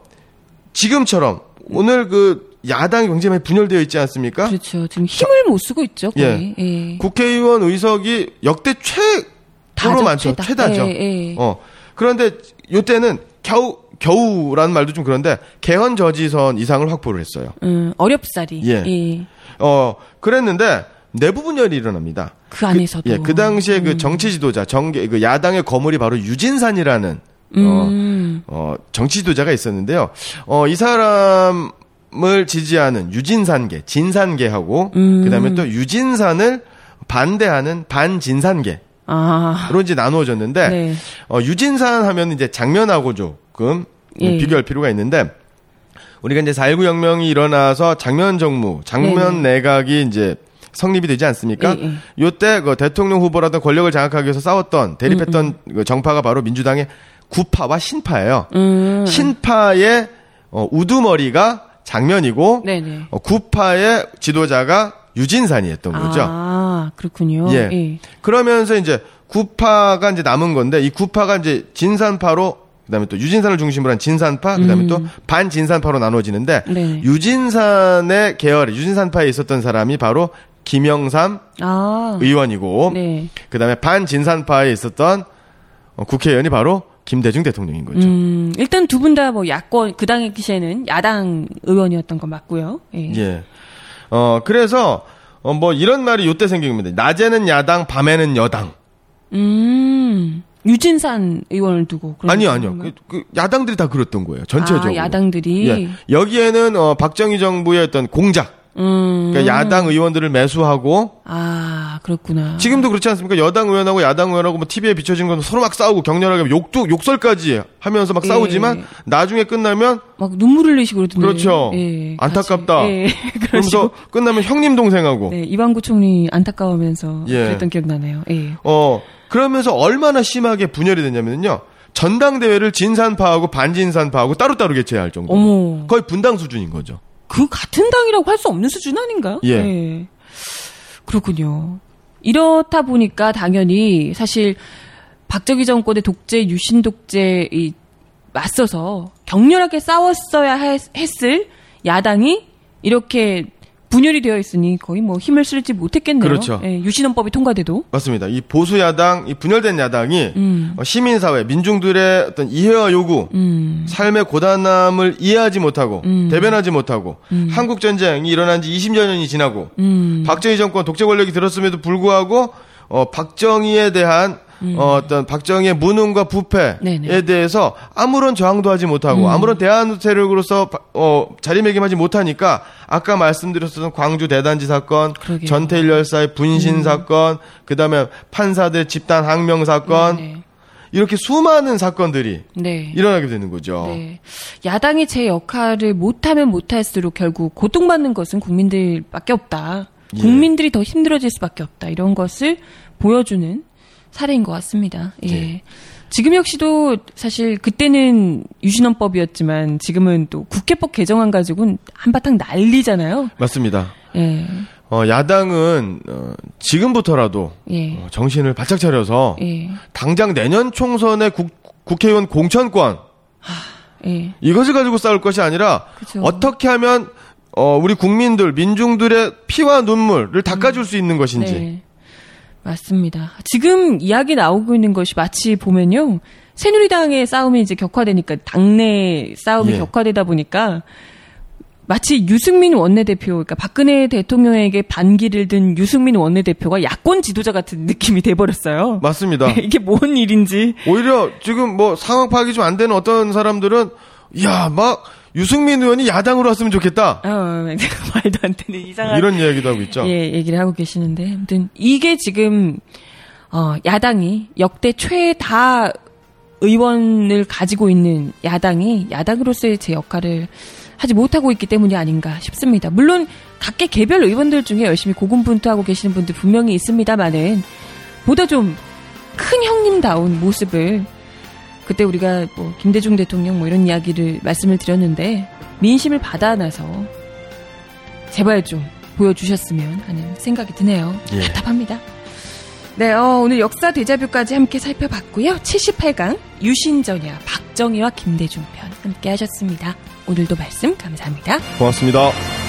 지금처럼 오늘 그 야당이 굉장히 많이 분열되어 있지 않습니까? 그렇죠. 지금 힘을 못 쓰고 있죠, 거의. 예. 국회의원 의석이 역대 최고로 많죠. 최다. 최다죠. 예, 예. 어. 그런데 요때는 겨우 겨우라는 말도 좀 그런데 개헌 저지선 이상을 확보를 했어요. 음, 어렵사리. 예. 예. 어, 그랬는데 내부 분열이 일어납니다. 그 안에서도. 그, 예, 그 당시에 그 정치 지도자 정계 그 야당의 거물이 바로 유진산이라는 어, 음. 어, 정치 지도자가 있었는데요. 어, 이 사람 을 지지하는 유진산계, 진산계하고 음. 그다음에 또 유진산을 반대하는 반진산계. 아. 로 이제 나누어졌는데 네. 어, 유진산 하면 이제 장면하고 조금 예. 비교할 필요가 있는데 우리가 이제 4.19 혁명이 일어나서 장면 정무, 장면 내각이 이제 성립이 되지 않습니까? 예, 예. 요때 그 대통령 후보라던 권력을 장악하기 위해서 싸웠던 대립했던 음, 그 정파가 바로 민주당의 구파와 신파예요. 음. 신파의 어, 우두머리가 장면이고 네네. 어, 구파의 지도자가 유진산이었던 거죠. 아, 그렇군요. 예. 예. 그러면서 이제 구파가 이제 남은 건데 이 구파가 이제 진산파로 그다음에 또 유진산을 중심으로 한 진산파 그다음에 또 반진산파로 나눠지는데 음. 네. 유진산의 계열에 유진산파에 있었던 사람이 바로 김영삼 아. 의원이고 네. 그다음에 반진산파에 있었던 어, 국회의원이 바로 김대중 대통령인 거죠. 음, 일단 두 분 다 뭐 야권, 그 당시에는 야당 의원이었던 건 맞고요. 예. 예. 어 그래서 어, 뭐 이런 말이 요때 생긴 겁니다. 낮에는 야당, 밤에는 여당. 음, 유진산 의원을 두고. 아니요, 아니요. 그, 그 야당들이 다 그랬던 거예요. 전체적으로. 아, 야당들이. 예. 여기에는 어, 박정희 정부의 어떤 공작, 음. 그러니까 야당 의원들을 매수하고 아, 아, 그렇구나. 지금도 그렇지 않습니까? 여당 의원하고 야당 의원하고 뭐 TV에 비춰진 건 서로 막 싸우고 격렬하게 욕도 욕설까지 하면서 막 예. 싸우지만 나중에 끝나면 막 눈물 흘리시고 그러던데. 그렇죠. 예, 안타깝다. 예, [LAUGHS] 그러면서. 끝나면 형님 동생하고 네, 이방구 총리 안타까우면서 예. 그랬던 기억 나네요. 예. 어 그러면서 얼마나 심하게 분열이 됐냐면요. 전당대회를 진산파하고 반진산파하고 따로따로 개최할 정도. 어머. 거의 분당 수준인 거죠. 그 같은 당이라고 할 수 없는 수준 아닌가요? 예. 그렇군요. 이렇다 보니까 당연히 사실 박정희 정권의 독재, 유신 독재 이 맞서서 격렬하게 싸웠어야 했, 했을 야당이 이렇게 분열이 되어 있으니 거의 뭐 힘을 쓸지 못했겠네요. 그렇죠. 예, 유신헌법이 통과돼도. 맞습니다. 이 보수 야당, 이 분열된 야당이 음. 어, 시민사회, 민중들의 어떤 이해와 요구, 음. 삶의 고단함을 이해하지 못하고 음. 대변하지 못하고 한국 전쟁이 일어난 지 20여 년이 지나고 음. 박정희 정권 독재 권력이 들었음에도 불구하고 어, 박정희에 대한 어, 어떤 박정희의 무능과 부패에 음. 네네. 대해서 아무런 저항도 하지 못하고 음. 아무런 대안 세력으로서 바- 어, 자리매김하지 못하니까 아까 말씀드렸던 광주 대단지 사건, 그러게요. 음. 전태일 열사의 분신 사건, 그다음에 판사들 집단 항명 사건 네. 이렇게 수많은 사건들이 네. 일어나게 되는 거죠. 네. 야당이 제 역할을 못하면 못할수록 결국 고통받는 것은 국민들밖에 없다. 예. 국민들이 더 힘들어질 수밖에 없다. 이런 것을 보여주는 사례인 것 같습니다. 예. 네. 지금 역시도 사실 그때는 유신헌법이었지만 지금은 또 국회법 개정안 가지고는 한바탕 난리잖아요. 맞습니다. 예. 어, 야당은 어, 지금부터라도 예. 어, 정신을 바짝 차려서 예. 당장 내년 총선의 국, 국회의원 공천권 예. 이것을 가지고 싸울 것이 아니라 그죠. 어떻게 하면 어, 우리 국민들 민중들의 피와 눈물을 닦아줄 수 있는 것인지 네. 맞습니다. 지금 이야기 나오고 있는 것이 마치 보면요. 새누리당의 싸움이 이제 격화되니까 당내 싸움이 예. 격화되다 보니까 마치 유승민 원내대표, 그러니까 박근혜 대통령에게 반기를 든 유승민 원내대표가 야권 지도자 같은 느낌이 돼버렸어요. 맞습니다. [LAUGHS] 이게 뭔 일인지. 오히려 지금 뭐 상황 파악이 좀 안 되는 어떤 사람들은 야 막 유승민 의원이 야당으로 왔으면 좋겠다 어, [LAUGHS] 말도 안 되는 이상한 이런 이야기도 하고 있죠. 예, 얘기를 하고 계시는데, 아무튼 이게 지금 어, 야당이 역대 최다 의원을 가지고 있는 야당이 야당으로서의 제 역할을 하지 못하고 있기 때문이 아닌가 싶습니다. 물론 각계 개별 의원들 중에 열심히 고군분투하고 계시는 분들 분명히 있습니다만은 보다 좀 큰 형님다운 모습을 그때 우리가 뭐 김대중 대통령 뭐 이런 이야기를 말씀을 드렸는데 민심을 받아 안아서 제발 좀 보여주셨으면 하는 생각이 드네요. 예. 답답합니다. 네, 어, 오늘 역사 대자뷰까지 함께 살펴봤고요. 78강 유신전야 박정희와 김대중 편 함께 하셨습니다. 오늘도 말씀 감사합니다. 고맙습니다.